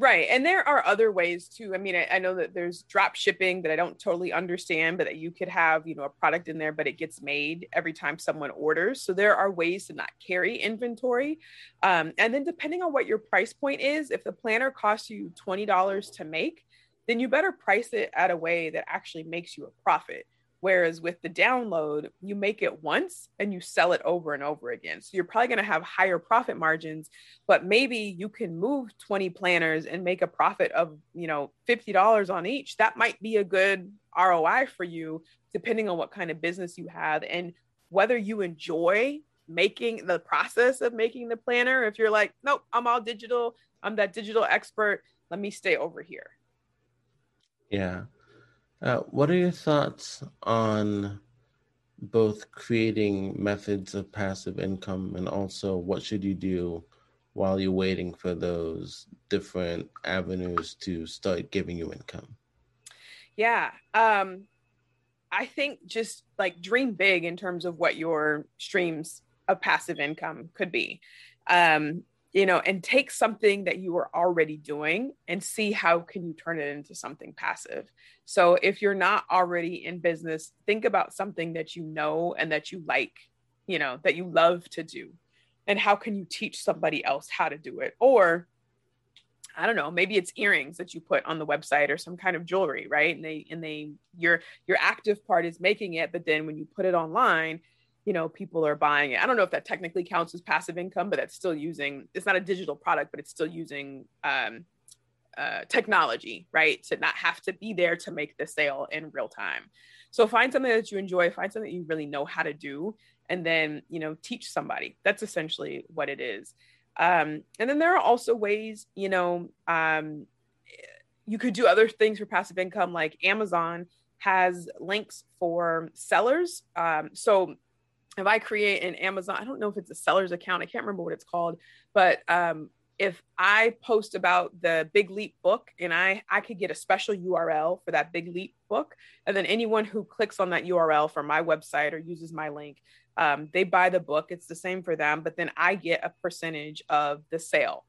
Right. And there are other ways too. I mean, I, I, know that there's drop shipping that I don't totally understand, but that you could have, you know, a product in there, but it gets made every time someone orders. So there are ways to not carry inventory. Um, and then depending on what your price point is, if the planner costs you $20 to make, then you better price it at a way that actually makes you a profit. Whereas with the download, you make it once and you sell it over and over again. So you're probably going to have higher profit margins, but maybe you can move 20 planners and make a profit of, you know, $50 on each. That might be a good ROI for you, depending on what kind of business you have and whether you enjoy making the process of making the planner. If you're like, nope, I'm all digital, I'm that digital expert, let me stay over here. Yeah. Uh, what are your thoughts on both creating methods of passive income and also what should you do while you're waiting for those different avenues to start giving you income? Yeah. Um, I think just like dream big in terms of what your streams of passive income could be. Um, you know and take something that you are already doing and see how can you turn it into something passive. So if you're not already in business think about something that you know and that you like you know that you love to do. And how can you teach somebody else how to do it? Or I don't know, maybe it's earrings that you put on the website or some kind of jewelry, right? And they and they your your active part is making it, but then when you put it online, you know people are buying it. I don't know if that technically counts as passive income but that's still using it's not a digital product but it's still using um, uh, technology right? To not have to be there to make the sale in real time. So find something that you enjoy find something that you really know how to do and then you know teach somebody. That's essentially what it is. Um, and then there are also ways you know um, you could do other things for passive income like amazon has links for sellers. Um, so if I create an Amazon, I don't know if it's a seller's account, I can't remember what it's called, but um, if I post about the Big Leap book and I I could get a special URL for that Big Leap book, and then anyone who clicks on that URL from my website or uses my link, um, they buy the book. It's the same for them, but then I get a percentage of the sale.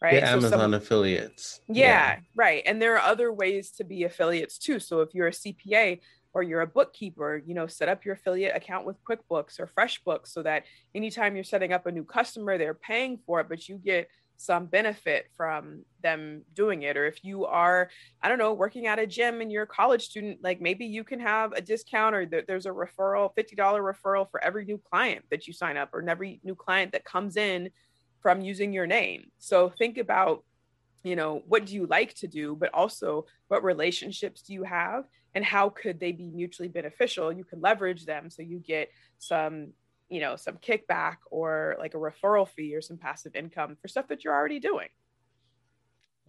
Right. so Amazon some, affiliates. Yeah, yeah, right. And there are other ways to be affiliates too. So if you're a CPA, or you're a bookkeeper, you know, set up your affiliate account with QuickBooks or FreshBooks so that anytime you're setting up a new customer, they're paying for it, but you get some benefit from them doing it. Or if you are, I don't know, working at a gym and you're a college student, like maybe you can have a discount or there's a referral, $50 referral for every new client that you sign up or every new client that comes in from using your name. So think about you know what do you like to do but also what relationships do you have and how could they be mutually beneficial you can leverage them so you get some you know some kickback or like a referral fee or some passive income for stuff that you're already doing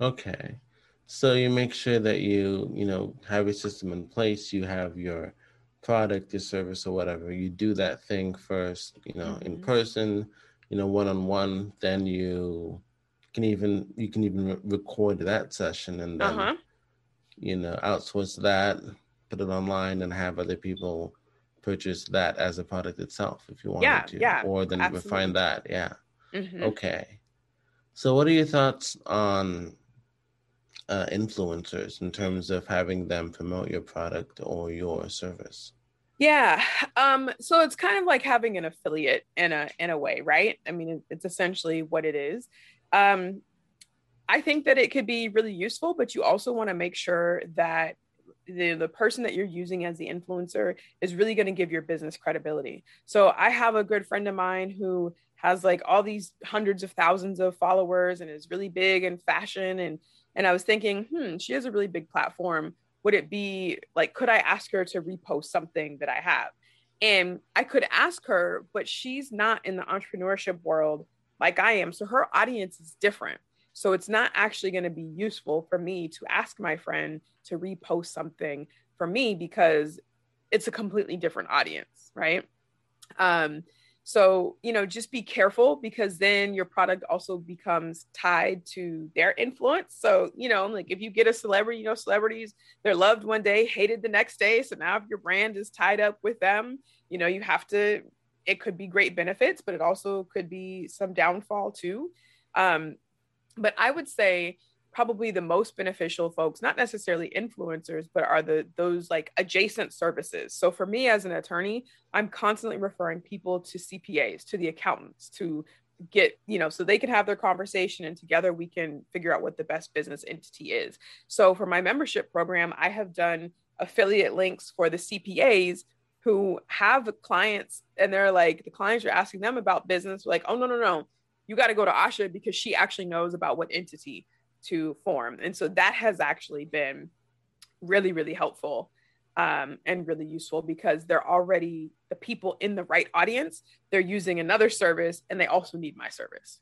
okay so you make sure that you you know have a system in place you have your product your service or whatever you do that thing first you know mm-hmm. in person you know one on one then you can even you can even re- record that session and then uh-huh. You know outsource that put it online and have other people purchase that as a product itself if you wanted yeah, to yeah, or then absolutely. refine that yeah mm-hmm. okay so what are your thoughts on uh, influencers in terms of having them promote your product or your service yeah. Um, so it's kind of like having an affiliate in a in a way, right? I mean, it's essentially what it is. Um, I think that it could be really useful, but you also want to make sure that the, the person that you're using as the influencer is really going to give your business credibility. So I have a good friend of mine who has like all these hundreds of thousands of followers and is really big in fashion and and I was thinking, hmm, she has a really big platform. Would it be like could I ask her to repost something that I have? And I could ask her, but she's not in the entrepreneurship world like I am. So her audience is different. So it's not actually going to be useful for me to ask my friend to repost something for me because it's a completely different audience, right? Um, So, you know, just be careful because then your product also becomes tied to their influence. So, you know, like if you get a celebrity, you know, celebrities, they're loved one day, hated the next day. So now if your brand is tied up with them, you know, you have to, it could be great benefits, but it also could be some downfall too. Um, but I would say, probably the most beneficial folks not necessarily influencers but are the those like adjacent services. So for me as an attorney i'm constantly referring people to cpas to the accountants to get you know so they can have their conversation and together we can figure out what the best business entity is. So for my membership program i have done affiliate links for the cpas who have clients and they're like the clients are asking them about business like oh no no no you got to go to asha because she actually knows about what entity to form. And so that has actually been really, really helpful um, and really useful because they're already the people in the right audience. They're using another service and they also need my service.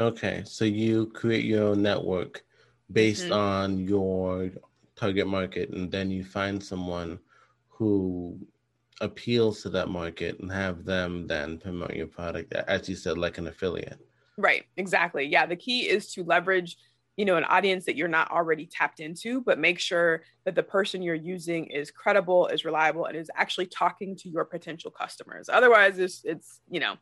Okay. So you create your own network based mm-hmm. on your target market and then you find someone who appeals to that market and have them then promote your product as you said like an affiliate Right, exactly. Yeah, the key is to leverage, you know, an audience that you're not already tapped into, but make sure that the person you're using is credible, is reliable, and is actually talking to your potential customers. Otherwise, it's it's, you know,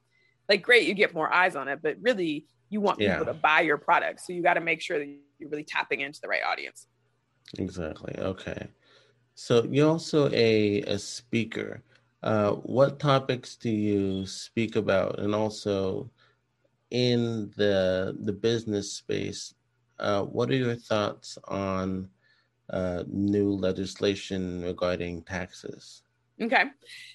like great, you get more eyes on it, but really you want people yeah. to buy your product. So you got to make sure that you're really tapping into the right audience. Exactly. Okay. So you're also a, a speaker. Uh, what topics do you speak about? And also, in the the business space, uh, what are your thoughts on uh, new legislation regarding taxes? Okay.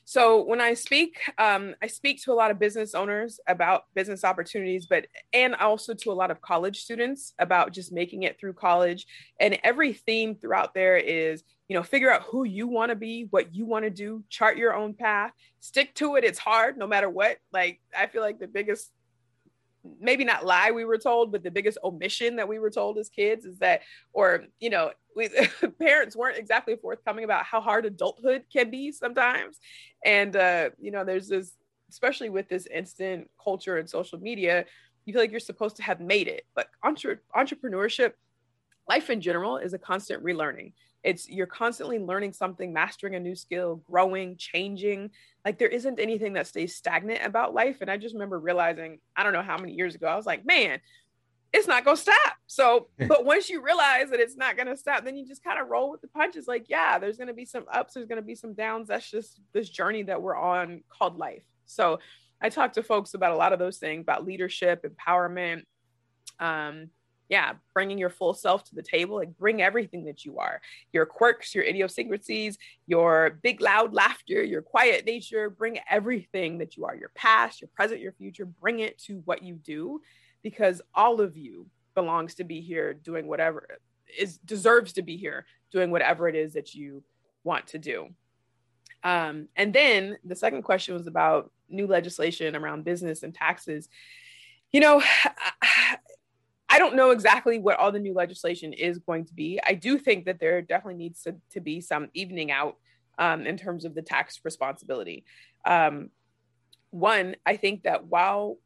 So when I speak, um, I speak to a lot of business owners about business opportunities, but and also to a lot of college students about just making it through college. And every theme throughout there is, you know, figure out who you want to be, what you want to do, chart your own path, stick to it. It's hard no matter what. Like I feel like the biggest maybe not lie we were told, but the biggest omission that we were told as kids is that, or, you know, we, parents weren't exactly forthcoming about how hard adulthood can be sometimes. And, uh, you know, there's this, especially with this instant culture and social media, you feel like you're supposed to have made it. But entre- entrepreneurship, life in general, is a constant relearning it's you're constantly learning something mastering a new skill growing changing like there isn't anything that stays stagnant about life and i just remember realizing i don't know how many years ago i was like man it's not going to stop. So but once you realize that it's not going to stop then you just kind of roll with the punches. Like yeah there's going to be some ups there's going to be some downs. That's just this journey that we're on called life. So i talk to folks about a lot of those things about leadership empowerment um, yeah, bringing your full self to the table, like bring everything that you are. Your quirks, your idiosyncrasies, your big, loud laughter, your quiet nature, bring everything that you are. Your past, your present, your future, bring it to what you do because all of you belongs to be here doing whatever is deserves to be here doing whatever it is that you want to do. Um, and then the second question was about new legislation around business and taxes. You know, I don't know exactly what all the new legislation is going to be. I do think that there definitely needs to, to be some evening out um, in terms of the tax responsibility. Um, one, I think that while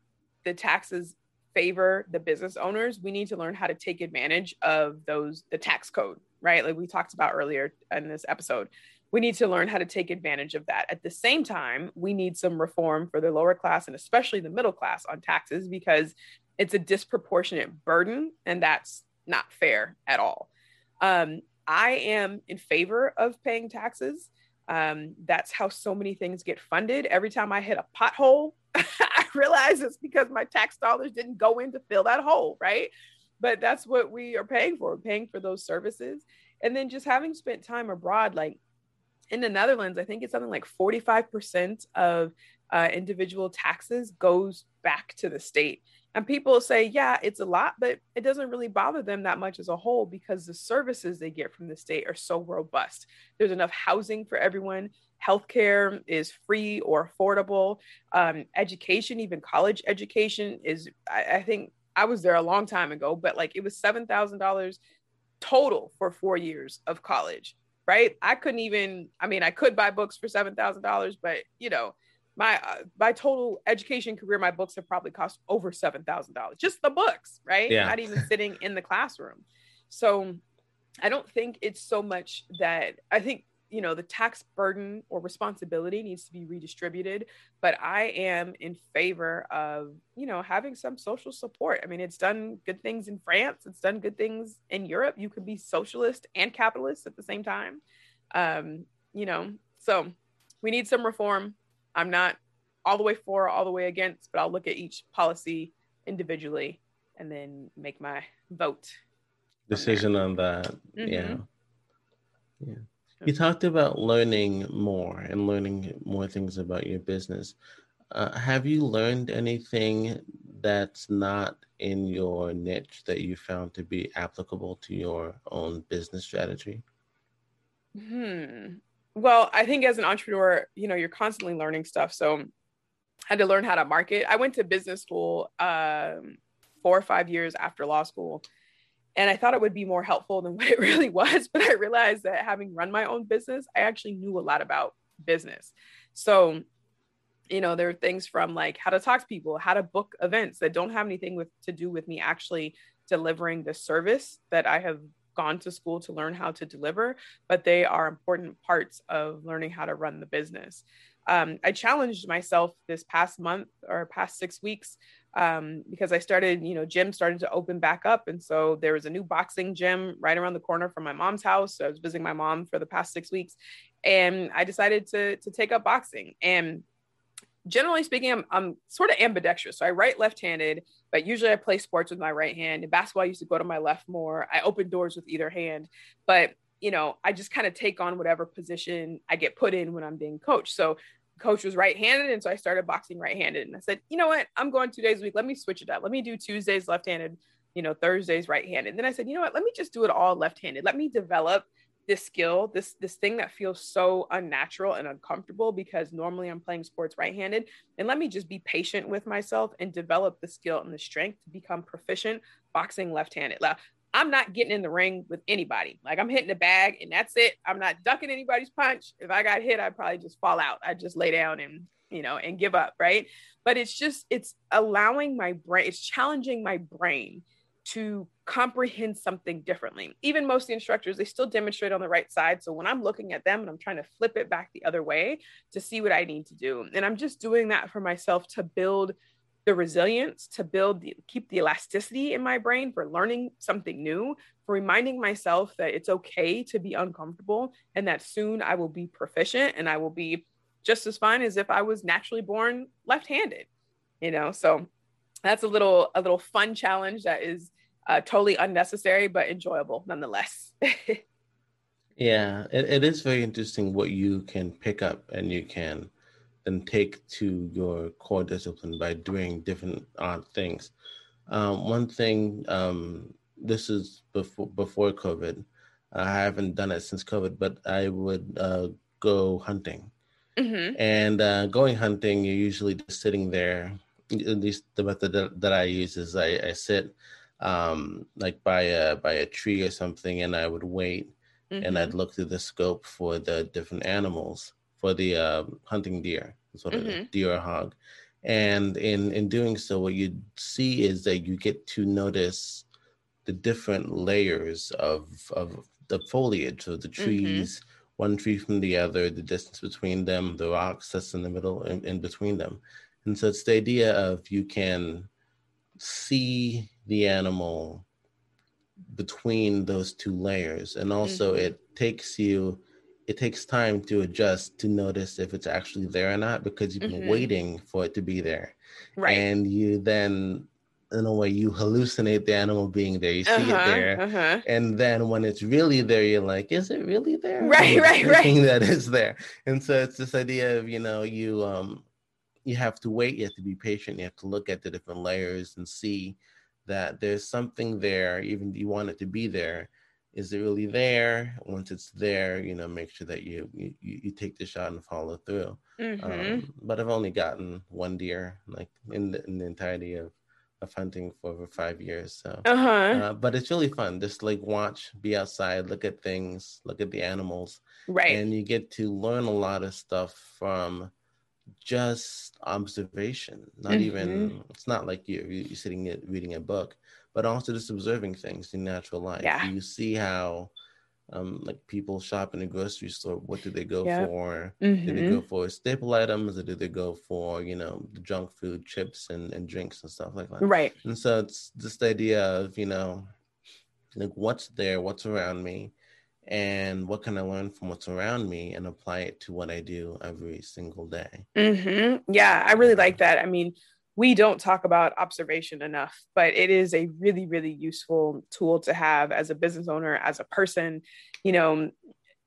the taxes favor the business owners, we need to learn how to take advantage of those, the tax code, right? Like we talked about earlier in this episode. We need to learn how to take advantage of that. At the same time, we need some reform for the lower class and especially the middle class on taxes because it's a disproportionate burden and that's not fair at all um, i am in favor of paying taxes um, that's how so many things get funded. Every time i hit a pothole i realize it's because my tax dollars didn't go in to fill that hole right? But that's what we are paying for paying for those services. And then just having spent time abroad like in the netherlands i think it's something like 45% of uh, individual taxes goes back to the state and people say, yeah, it's a lot, but it doesn't really bother them that much as a whole because the services they get from the state are so robust. There's enough housing for everyone. Healthcare is free or affordable. Um, education, even college education, is, I, I think I was there a long time ago, but like it was $7,000 total for four years of college, right? I couldn't even, I mean, I could buy books for $7,000, but you know, my uh, my total education career, my books have probably cost over seven thousand dollars, just the books, right? Yeah. Not even sitting in the classroom. So I don't think it's so much that I think you know the tax burden or responsibility needs to be redistributed but i am in favor of you know having some social support i mean it's done good things in france it's done good things in europe you could be socialist and capitalist at the same time um you know so we need some reform i'm not all the way for all the way against but i'll look at each policy individually and then make my vote decision on that mm-hmm. yeah yeah you talked about learning more and learning more things about your business. Uh, have you learned anything that's not in your niche that you found to be applicable to your own business strategy? Hmm. Well, I think as an entrepreneur, you know, you're constantly learning stuff. So I had to learn how to market. I went to business school um, four or five years after law school and I thought it would be more helpful than what it really was. But I realized that having run my own business, I actually knew a lot about business. So, you know, there are things from like how to talk to people, how to book events that don't have anything with to do with me actually delivering the service that I have gone to school to learn how to deliver, but they are important parts of learning how to run the business. Um, I challenged myself this past month or past six weeks um, because I started, you know, gym started to open back up. And so there was a new boxing gym right around the corner from my mom's house. So I was visiting my mom for the past six weeks and I decided to, to take up boxing. And generally speaking, I'm, I'm sort of ambidextrous. So I write left-handed, but usually I play sports with my right hand. In basketball, I used to go to my left more. I open doors with either hand, but you know, I just kind of take on whatever position I get put in when I'm being coached. So coach was right-handed and so i started boxing right-handed and i said you know what i'm going two days a week let me switch it up let me do tuesdays left-handed you know thursdays right-handed and then i said you know what let me just do it all left-handed let me develop this skill this this thing that feels so unnatural and uncomfortable because normally i'm playing sports right-handed and let me just be patient with myself and develop the skill and the strength to become proficient boxing left-handed Like, I'm not getting in the ring with anybody. Like I'm hitting the bag and that's it. I'm not ducking anybody's punch. If I got hit, I'd probably just fall out. I'd just lay down and, you know, and give up. Right. But it's just, it's allowing my brain, it's challenging my brain to comprehend something differently. Even most of the instructors, they still demonstrate on the right side. So when I'm looking at them and I'm trying to flip it back the other way to see what I need to do. And I'm just doing that for myself to build the resilience to build the, keep the elasticity in my brain for learning something new for reminding myself that it's okay to be uncomfortable and that soon i will be proficient and i will be just as fine as if i was naturally born left-handed you know so that's a little a little fun challenge that is uh, totally unnecessary but enjoyable nonetheless yeah it, it is very interesting what you can pick up and you can then take to your core discipline by doing different odd things. Um, one thing, um, this is before before COVID. I haven't done it since COVID, but I would uh, go hunting. Mm-hmm. And uh, going hunting, you're usually just sitting there. At least the method that, that I use is I, I sit um, like by a by a tree or something, and I would wait, mm-hmm. and I'd look through the scope for the different animals for the uh, hunting deer, sort of mm-hmm. deer or hog. And in in doing so, what you see is that you get to notice the different layers of of the foliage of the mm-hmm. trees, mm-hmm. one tree from the other, the distance between them, the rocks that's in the middle in, in between them. And so it's the idea of you can see the animal between those two layers. And also mm-hmm. it takes you it takes time to adjust to notice if it's actually there or not because you've been mm-hmm. waiting for it to be there. Right. And you then in a way you hallucinate the animal being there you see uh-huh, it there uh-huh. and then when it's really there you're like is it really there right right right that is there and so it's this idea of you know you um you have to wait you have to be patient you have to look at the different layers and see that there's something there even you want it to be there is it really there? Once it's there, you know, make sure that you you, you take the shot and follow through. Mm-hmm. Um, but I've only gotten one deer, like in the, in the entirety of of hunting for over five years. So, uh-huh. uh, but it's really fun. Just like watch, be outside, look at things, look at the animals, right? And you get to learn a lot of stuff from just observation not mm-hmm. even it's not like you're, you're sitting reading a book but also just observing things in natural life yeah. you see how um, like people shop in a grocery store what do they go yep. for mm-hmm. do they go mm-hmm. for staple items or do they go for you know the junk food chips and, and drinks and stuff like that right and so it's just the idea of you know like what's there what's around me and what can I learn from what's around me and apply it to what I do every single day. Mm-hmm. Yeah, I really like that. I mean, we don't talk about observation enough, but it is a really, really useful tool to have as a business owner, as a person, you know,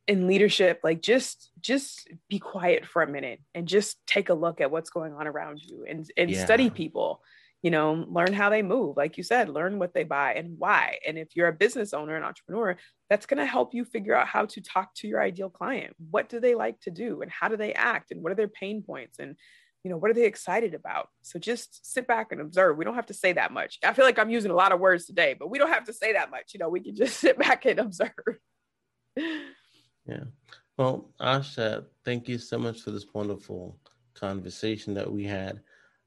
in leadership. Like just just be quiet for a minute and just take a look at what's going on around you and and yeah. study people you know learn how they move like you said learn what they buy and why. And if you're a business owner an entrepreneur that's going to help you figure out how to talk to your ideal client. What do they like to do and how do they act and what are their pain points and you know what are they excited about? So just sit back and observe. We don't have to say that much. I feel like i'm using a lot of words today but we don't have to say that much. You know we can just sit back and observe. Yeah. Well asha thank you so much for this wonderful conversation that we had.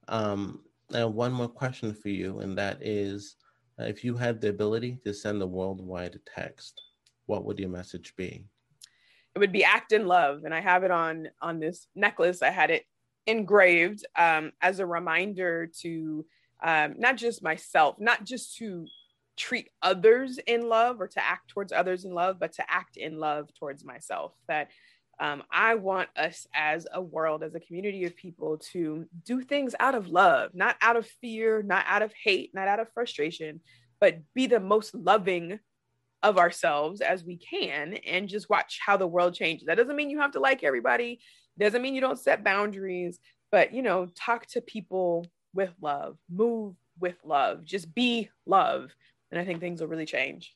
Um, and one more question for you, and that is uh, if you had the ability to send a worldwide text, what would your message be? It would be act in love. And I have it on on this necklace. I had it engraved um, as a reminder to um, not just myself, not just to treat others in love or to act towards others in love, but to act in love towards myself. That um, I want us as a world, as a community of people, to do things out of love, not out of fear, not out of hate, not out of frustration, but be the most loving of ourselves as we can and just watch how the world changes. That doesn't mean you have to like everybody, doesn't mean you don't set boundaries, but you know, talk to people with love, move with love, just be love. And I think things will really change.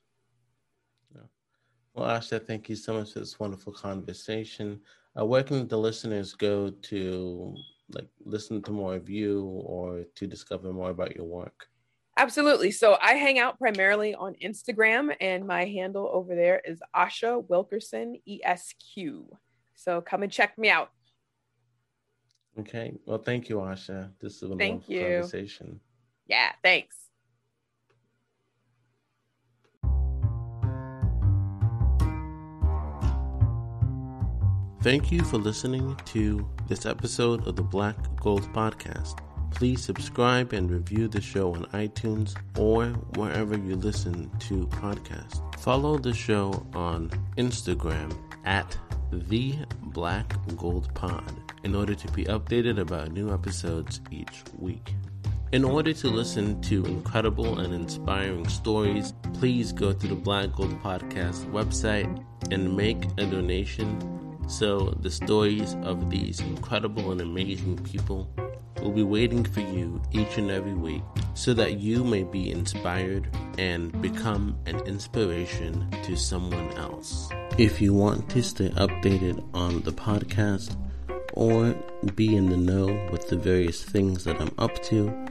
Well, Asha, thank you so much for this wonderful conversation. Uh, where can the listeners go to like listen to more of you or to discover more about your work? Absolutely. So I hang out primarily on Instagram, and my handle over there is Asha Wilkerson ESQ. So come and check me out. Okay. Well, thank you, Asha. This is a thank wonderful you. conversation. Yeah. Thanks. Thank you for listening to this episode of the Black Gold Podcast. Please subscribe and review the show on iTunes or wherever you listen to podcasts. Follow the show on Instagram at the Black Gold Pod in order to be updated about new episodes each week. In order to listen to incredible and inspiring stories, please go to the Black Gold Podcast website and make a donation so, the stories of these incredible and amazing people will be waiting for you each and every week so that you may be inspired and become an inspiration to someone else. If you want to stay updated on the podcast or be in the know with the various things that I'm up to,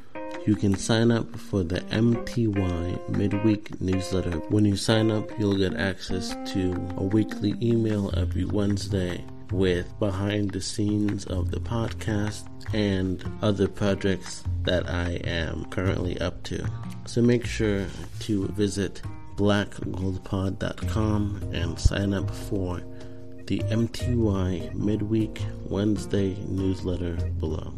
you can sign up for the MTY midweek newsletter. When you sign up, you'll get access to a weekly email every Wednesday with behind the scenes of the podcast and other projects that I am currently up to. So make sure to visit blackgoldpod.com and sign up for the MTY midweek Wednesday newsletter below.